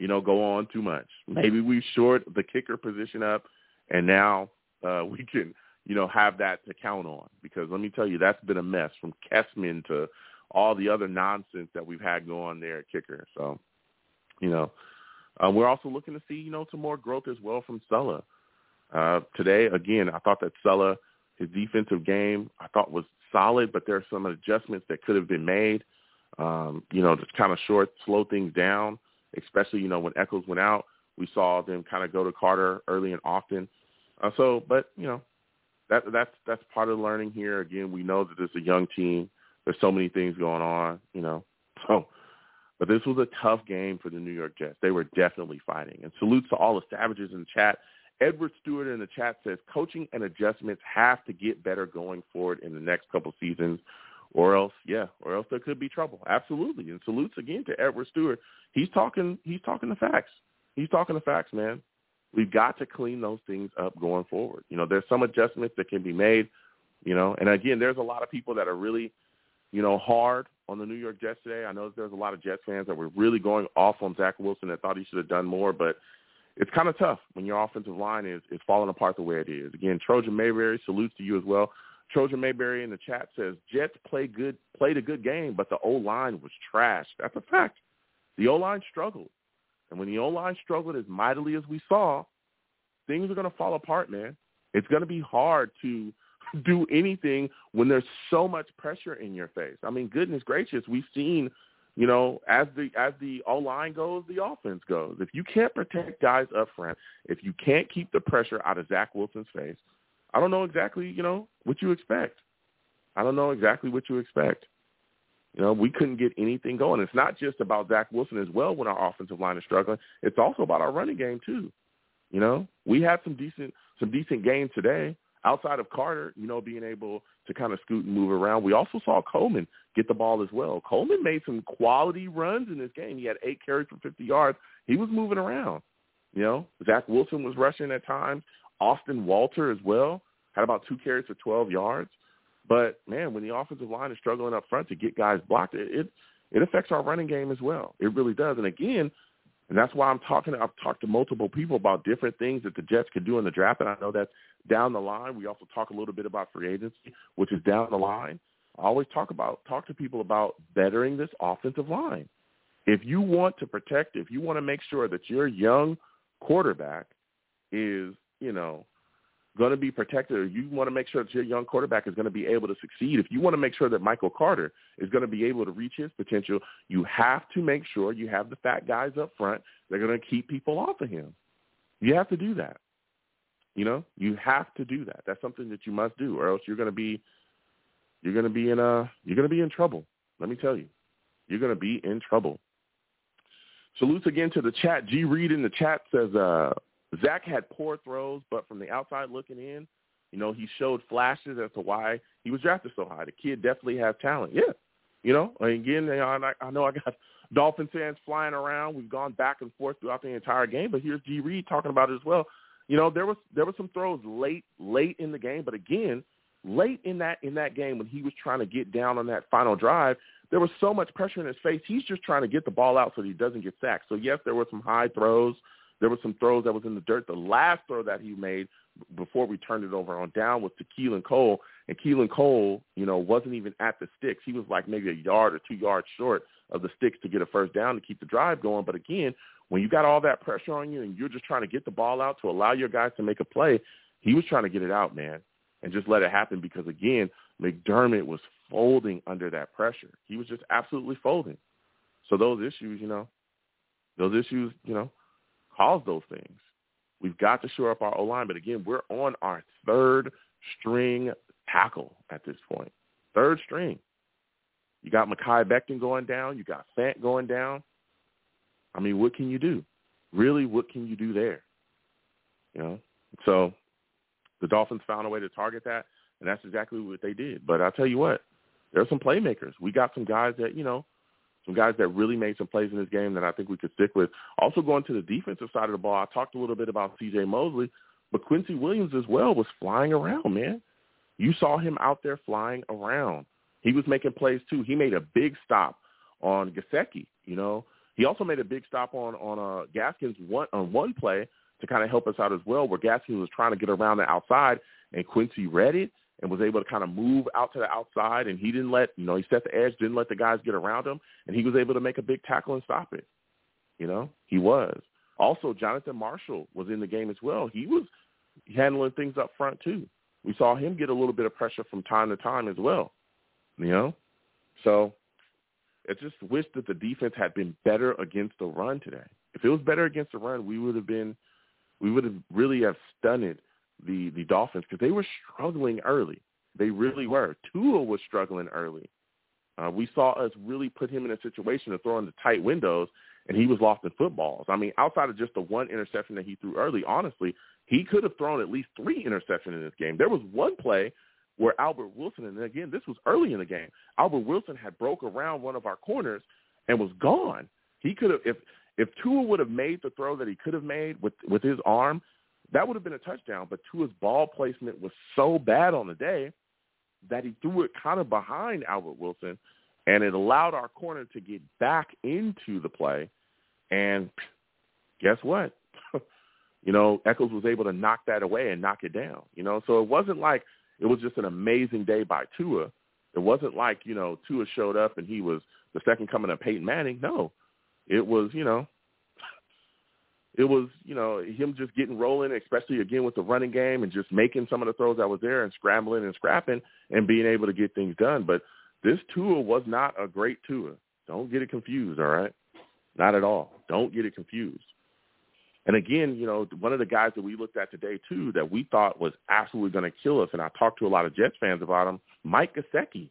you know, go on too much. Maybe we've shored the kicker position up, and now uh, we can, you know, have that to count on. Because let me tell you, that's been a mess from Kessman to all the other nonsense that we've had going there at kicker. So, you know, uh, we're also looking to see, you know, some more growth as well from Saleh. Uh, today, again, I thought that Saleh – his defensive game I thought was solid, but there are some adjustments that could have been made. Um, you know, to kind of short, slow things down, especially, you know, when Echols went out, we saw them kind of go to Carter early and often. Uh, so, but, you know, that, that's, that's part of learning here. Again, we know that it's a young team. There's so many things going on, you know. So, but this was a tough game for the New York Jets. They were definitely fighting. And salutes to all the Savages in the chat Edward Stewart in the chat says coaching and adjustments have to get better going forward in the next couple seasons. or else, yeah, or else there could be trouble. Absolutely. And salutes again to Edward Stewart. He's talking. He's talking the facts. He's talking the facts, man. We've got to clean those things up going forward. You know, there's some adjustments that can be made. You know, and again, there's a lot of people that are really, you know, hard on the New York Jets today. I know there's a lot of Jets fans that were really going off on Zach Wilson that thought he should have done more, but it's kind of tough when your offensive line is is falling apart the way it is. Again, Trojan Mayberry salutes to you as well. Trojan Mayberry in the chat says Jets play good, played a good game, but the O line was trash. That's a fact. The O line struggled, and when the O line struggled as mightily as we saw, things are going to fall apart, man. It's going to be hard to do anything when there's so much pressure in your face. I mean, goodness gracious, we've seen, you know, as the as the O line goes, the offense goes. If you can't protect guys up front, if you can't keep the pressure out of Zach Wilson's face, I don't know exactly, you know, what you expect. I don't know exactly what you expect. You know, we couldn't get anything going. It's not just about Zach Wilson as well when our offensive line is struggling. It's also about our running game too. You know, we had some decent some decent games today outside of Carter, you know, being able to kind of scoot and move around. We also saw Coleman get the ball as well. Coleman made some quality runs in this game. He had eight carries for 50 yards. He was moving around. You know, Zach Wilson was rushing at times. Austin Walter as well had about two carries for 12 yards. But man, when the offensive line is struggling up front to get guys blocked, it it, it affects our running game as well. It really does. And again, and that's why I'm talking. I've talked to multiple people about different things that the Jets could do in the draft, and I know that's down the line. We also talk a little bit about free agency, which is down the line. I always talk about talk to people about bettering this offensive line. If you want to protect, if you want to make sure that your young quarterback is, you know, going to be protected, or you want to make sure that your young quarterback is going to be able to succeed, if you want to make sure that Michael Carter is going to be able to reach his potential, you have to make sure you have the fat guys up front that are going to keep people off of him. You have to do that. You know, you have to do that. That's something that you must do, or else you're going to be you're going to be in a you're going to be in trouble. Let me tell you, you're going to be in trouble. Salutes again to the chat. G Reed in the chat says, uh, Zach had poor throws, but from the outside looking in, you know, he showed flashes as to why he was drafted so high. The kid definitely has talent. Yeah. You know, and again, I, I know I got Dolphin fans flying around. We've gone back and forth throughout the entire game, but here's G. Reed talking about it as well. You know, there was there were some throws late late in the game, but again, late in that in that game when he was trying to get down on that final drive, there was so much pressure in his face. He's just trying to get the ball out so that he doesn't get sacked. So yes, there were some high throws. There were some throws that was in the dirt. The last throw that he made before we turned it over on down was to Keelan Cole, and Keelan Cole, you know, wasn't even at the sticks. He was like maybe a yard or two yards short of the sticks to get a first down to keep the drive going. But again, when you got all that pressure on you and you're just trying to get the ball out to allow your guys to make a play, he was trying to get it out, man, and just let it happen because again, McDermott was folding under that pressure. He was just absolutely folding. So those issues, you know, those issues, you know, cause those things. We've got to shore up our O-line. But again, we're on our third string tackle at this point. Third string. You got Mekhi Becton going down. You got Fant going down. I mean, what can you do? Really, what can you do there? You know? So the Dolphins found a way to target that, and that's exactly what they did. But I'll tell you what, there are some playmakers. We got some guys that, you know, some guys that really made some plays in this game that I think we could stick with. Also going to the defensive side of the ball, I talked a little bit about C.J. Mosley, but Quincy Williams as well was flying around, man. You saw him out there flying around. He was making plays too. He made a big stop on Gesicki, you know. He also made a big stop on on uh, Gaskins one on one play to kind of help us out as well, where Gaskins was trying to get around the outside and Quincy read it and was able to kind of move out to the outside and he didn't let you know he set the edge didn't let the guys get around him and he was able to make a big tackle and stop it. You know? He was. Also jonathan marshall was in the game as well. He was handling things up front too. We saw him get a little bit of pressure from time to time as well. You know? So I just wish that the defense had been better against the run today if it was better against the run we would have been we would have really have stunned the the Dolphins because they were struggling early. They really were. Tua was struggling early. Uh, we saw us really put him in a situation to throw in the tight windows, and he was lost in footballs. I mean, outside of just the one interception that he threw early, honestly, he could have thrown at least three interceptions in this game. There was one play where Albert Wilson, and again, this was early in the game, Albert Wilson had broke around one of our corners and was gone. He could have, if if Tua would have made the throw that he could have made with with his arm, that would have been a touchdown. But Tua's ball placement was so bad on the day that he threw it kind of behind Albert Wilson, and it allowed our corner to get back into the play. And guess what? you know, Echols was able to knock that away and knock it down. You know, so it wasn't like it was just an amazing day by Tua. It wasn't like you know Tua showed up and he was the second coming of Peyton Manning. No, it was you know it was, you know, him just getting rolling, especially again with the running game and just making some of the throws that was there and scrambling and scrapping and being able to get things done. But this Tua was not a great Tua. Don't get it confused, all right? Not at all. Don't get it confused. And again, you know, one of the guys that we looked at today too that we thought was absolutely going to kill us, and I talked to a lot of Jets fans about him, Mike Gesicki.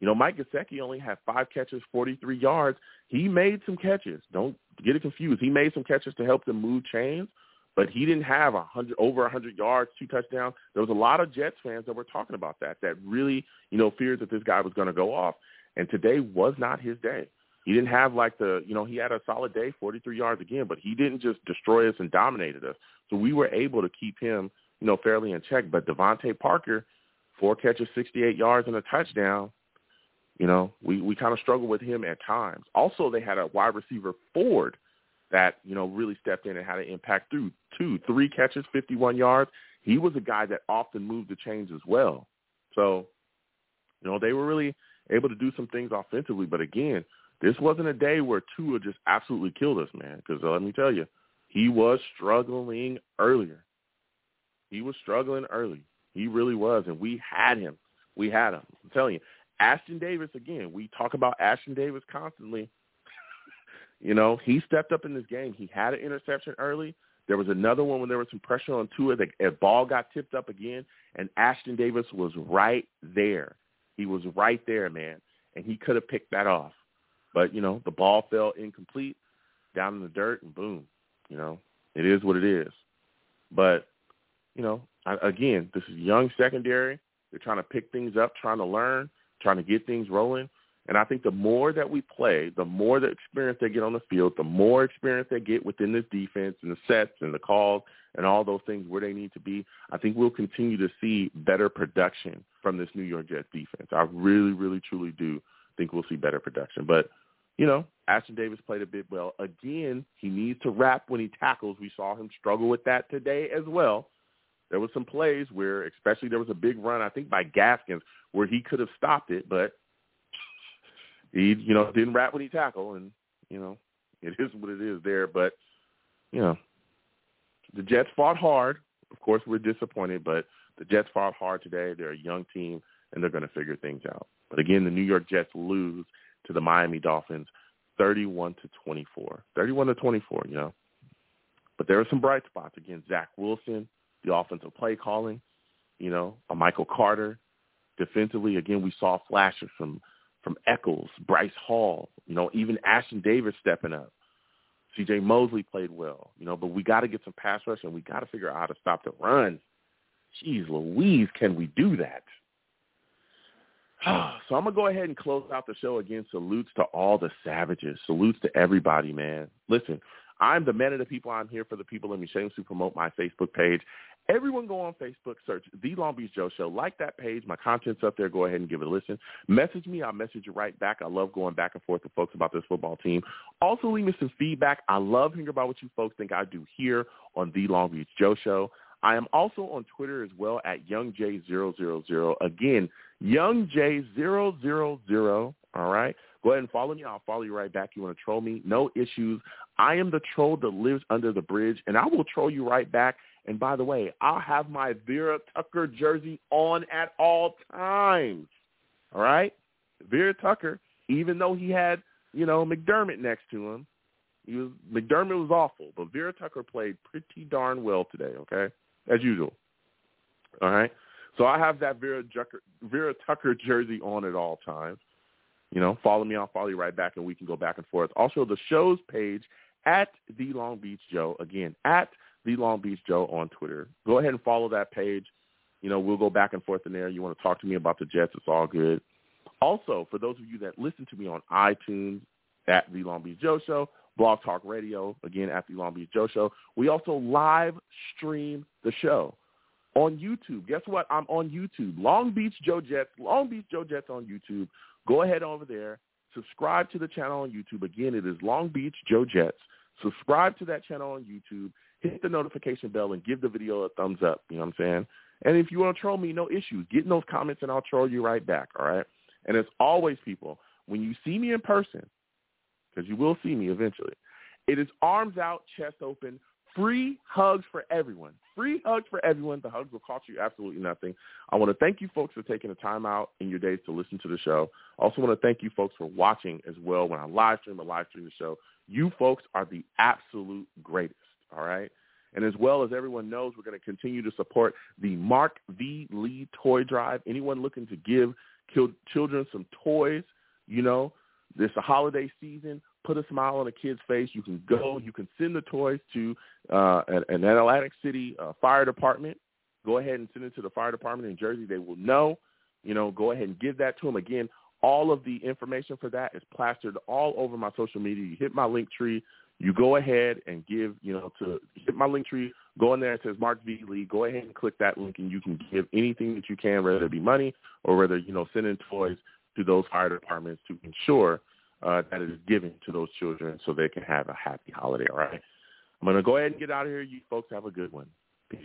You know, Mike Gesicki only had five catches, 43 yards. He made some catches. Don't get it confused. He made some catches to help them move chains, but he didn't have a hundred over a hundred yards, two touchdowns. There was a lot of Jets fans that were talking about that, that really, you know, feared that this guy was going to go off. And today was not his day. He didn't have like the, you know, he had a solid day, 43 yards again, but he didn't just destroy us and dominated us. So we were able to keep him, you know, fairly in check. But DeVante Parker, four catches, 68 yards and a touchdown. You know, we, we kind of struggled with him at times. Also, they had a wide receiver Ford that, you know, really stepped in and had an impact through two, three catches, 51 yards. He was a guy that often moved the chains as well. So, you know, they were really able to do some things offensively. But again, this wasn't a day where Tua just absolutely killed us, man. Because uh, let me tell you, he was struggling earlier. He was struggling early. He really was, and we had him. We had him. I'm telling you, Ashtyn Davis, again, we talk about Ashtyn Davis constantly. you know, he stepped up in this game. He had an interception early. There was another one when there was some pressure on Tua. The a ball got tipped up again, and Ashtyn Davis was right there. He was right there, man, and he could have picked that off. But, you know, the ball fell incomplete down in the dirt, and boom, you know, it is what it is. But, you know, I, again, this is young secondary. They're trying to pick things up, trying to learn trying to get things rolling. And I think the more that we play, the more the experience they get on the field, the more experience they get within this defense and the sets and the calls and all those things where they need to be, I think we'll continue to see better production from this New York Jets defense. I really, really, truly do think we'll see better production. But, you know, Ashtyn Davis played a bit well. Again, he needs to wrap when he tackles. We saw him struggle with that today as well. There was some plays where, especially there was a big run, I think by Gaskins, where he could have stopped it, but he, you know, didn't wrap when he tackled, and you know, it is what it is there. But you know, the Jets fought hard. Of course, we're disappointed, but the Jets fought hard today. They're a young team, and they're going to figure things out. But again, the New York Jets lose to the Miami Dolphins, thirty-one to twenty-four. Thirty-one to twenty-four. You know, but there are some bright spots. Again, Zach Wilson, the offensive play calling. You know, a Michael Carter, defensively, again, we saw flashes from from Echols, Bryce Hall, you know, even Ashtyn Davis stepping up. C.J. Mosley played well, you know, but we got to get some pass rush and we got to figure out how to stop the run. Jeez Louise, can we do that? so I'm to go ahead and close out the show again. Salutes to all the savages. Salutes to everybody, man. Listen, I'm the man of the people. I'm here for the people. Let me shamelessly promote my Facebook page. Everyone go on Facebook, search The Long Beach Joe Show. Like that page. My content's up there. Go ahead and give it a listen. Message me. I'll message you right back. I love going back and forth with folks about this football team. Also, leave me some feedback. I love hearing about what you folks think I do here on The Long Beach Joe Show. I am also on Twitter as well at YoungJ000. Again, YoungJ000. All right. Go ahead and follow me. I'll follow you right back. You want to troll me? No issues. I am the troll that lives under the bridge, and I will troll you right back and by the way, I'll have my Vera Tucker jersey on at all times. All right? Vera Tucker, even though he had, you know, McDermott next to him, he was McDermott was awful, but Vera Tucker played pretty darn well today, okay? As usual. All right? So I have that Vera Tucker, Vera Tucker jersey on at all times. You know, follow me. I'll follow you right back, and we can go back and forth. Also, the show's page at the Long Beach Joe. Again, at the Long Beach Joe on Twitter. Go ahead and follow that page. You know, we'll go back and forth in there. You want to talk to me about the Jets, it's all good. Also, for those of you that listen to me on iTunes at the Long Beach Joe Show, Blog Talk Radio, again at the Long Beach Joe Show, we also live stream the show on YouTube. Guess what? I'm on YouTube. Long Beach Joe Jets, Long Beach Joe Jets on YouTube. Go ahead over there. Subscribe to the channel on YouTube. Again, it is Long Beach Joe Jets. Subscribe to that channel on YouTube. Hit the notification bell and give the video a thumbs up. You know what I'm saying? And if you want to troll me, no issues. Get in those comments and I'll troll you right back. All right. And as always, people, when you see me in person, because you will see me eventually, it is arms out, chest open, free hugs for everyone. Free hugs for everyone. The hugs will cost you absolutely nothing. I want to thank you folks for taking the time out in your days to listen to the show. I also want to thank you folks for watching as well when I live stream or live stream the show. You folks are the absolute greatest. All right. And as well as everyone knows, we're going to continue to support the Mark V. Lee Toy Drive. Anyone looking to give children some toys, you know, this holiday season. Put a smile on a kid's face. You can go. You can send the toys to uh, an, an Atlantic City uh, fire department. Go ahead and send it to the fire department in Jersey. They will know. You know, go ahead and give that to them. Again, all of the information for that is plastered all over my social media. You hit my Linktree you go ahead and give, you know, to hit my Linktree, go in there, it says Mark V. Lee, go ahead and click that link and you can give anything that you can, whether it be money or whether, you know, sending toys to those fire departments to ensure uh, that is given to those children so they can have a happy holiday, all right? I'm going to go ahead and get out of here. You folks have a good one. Peace.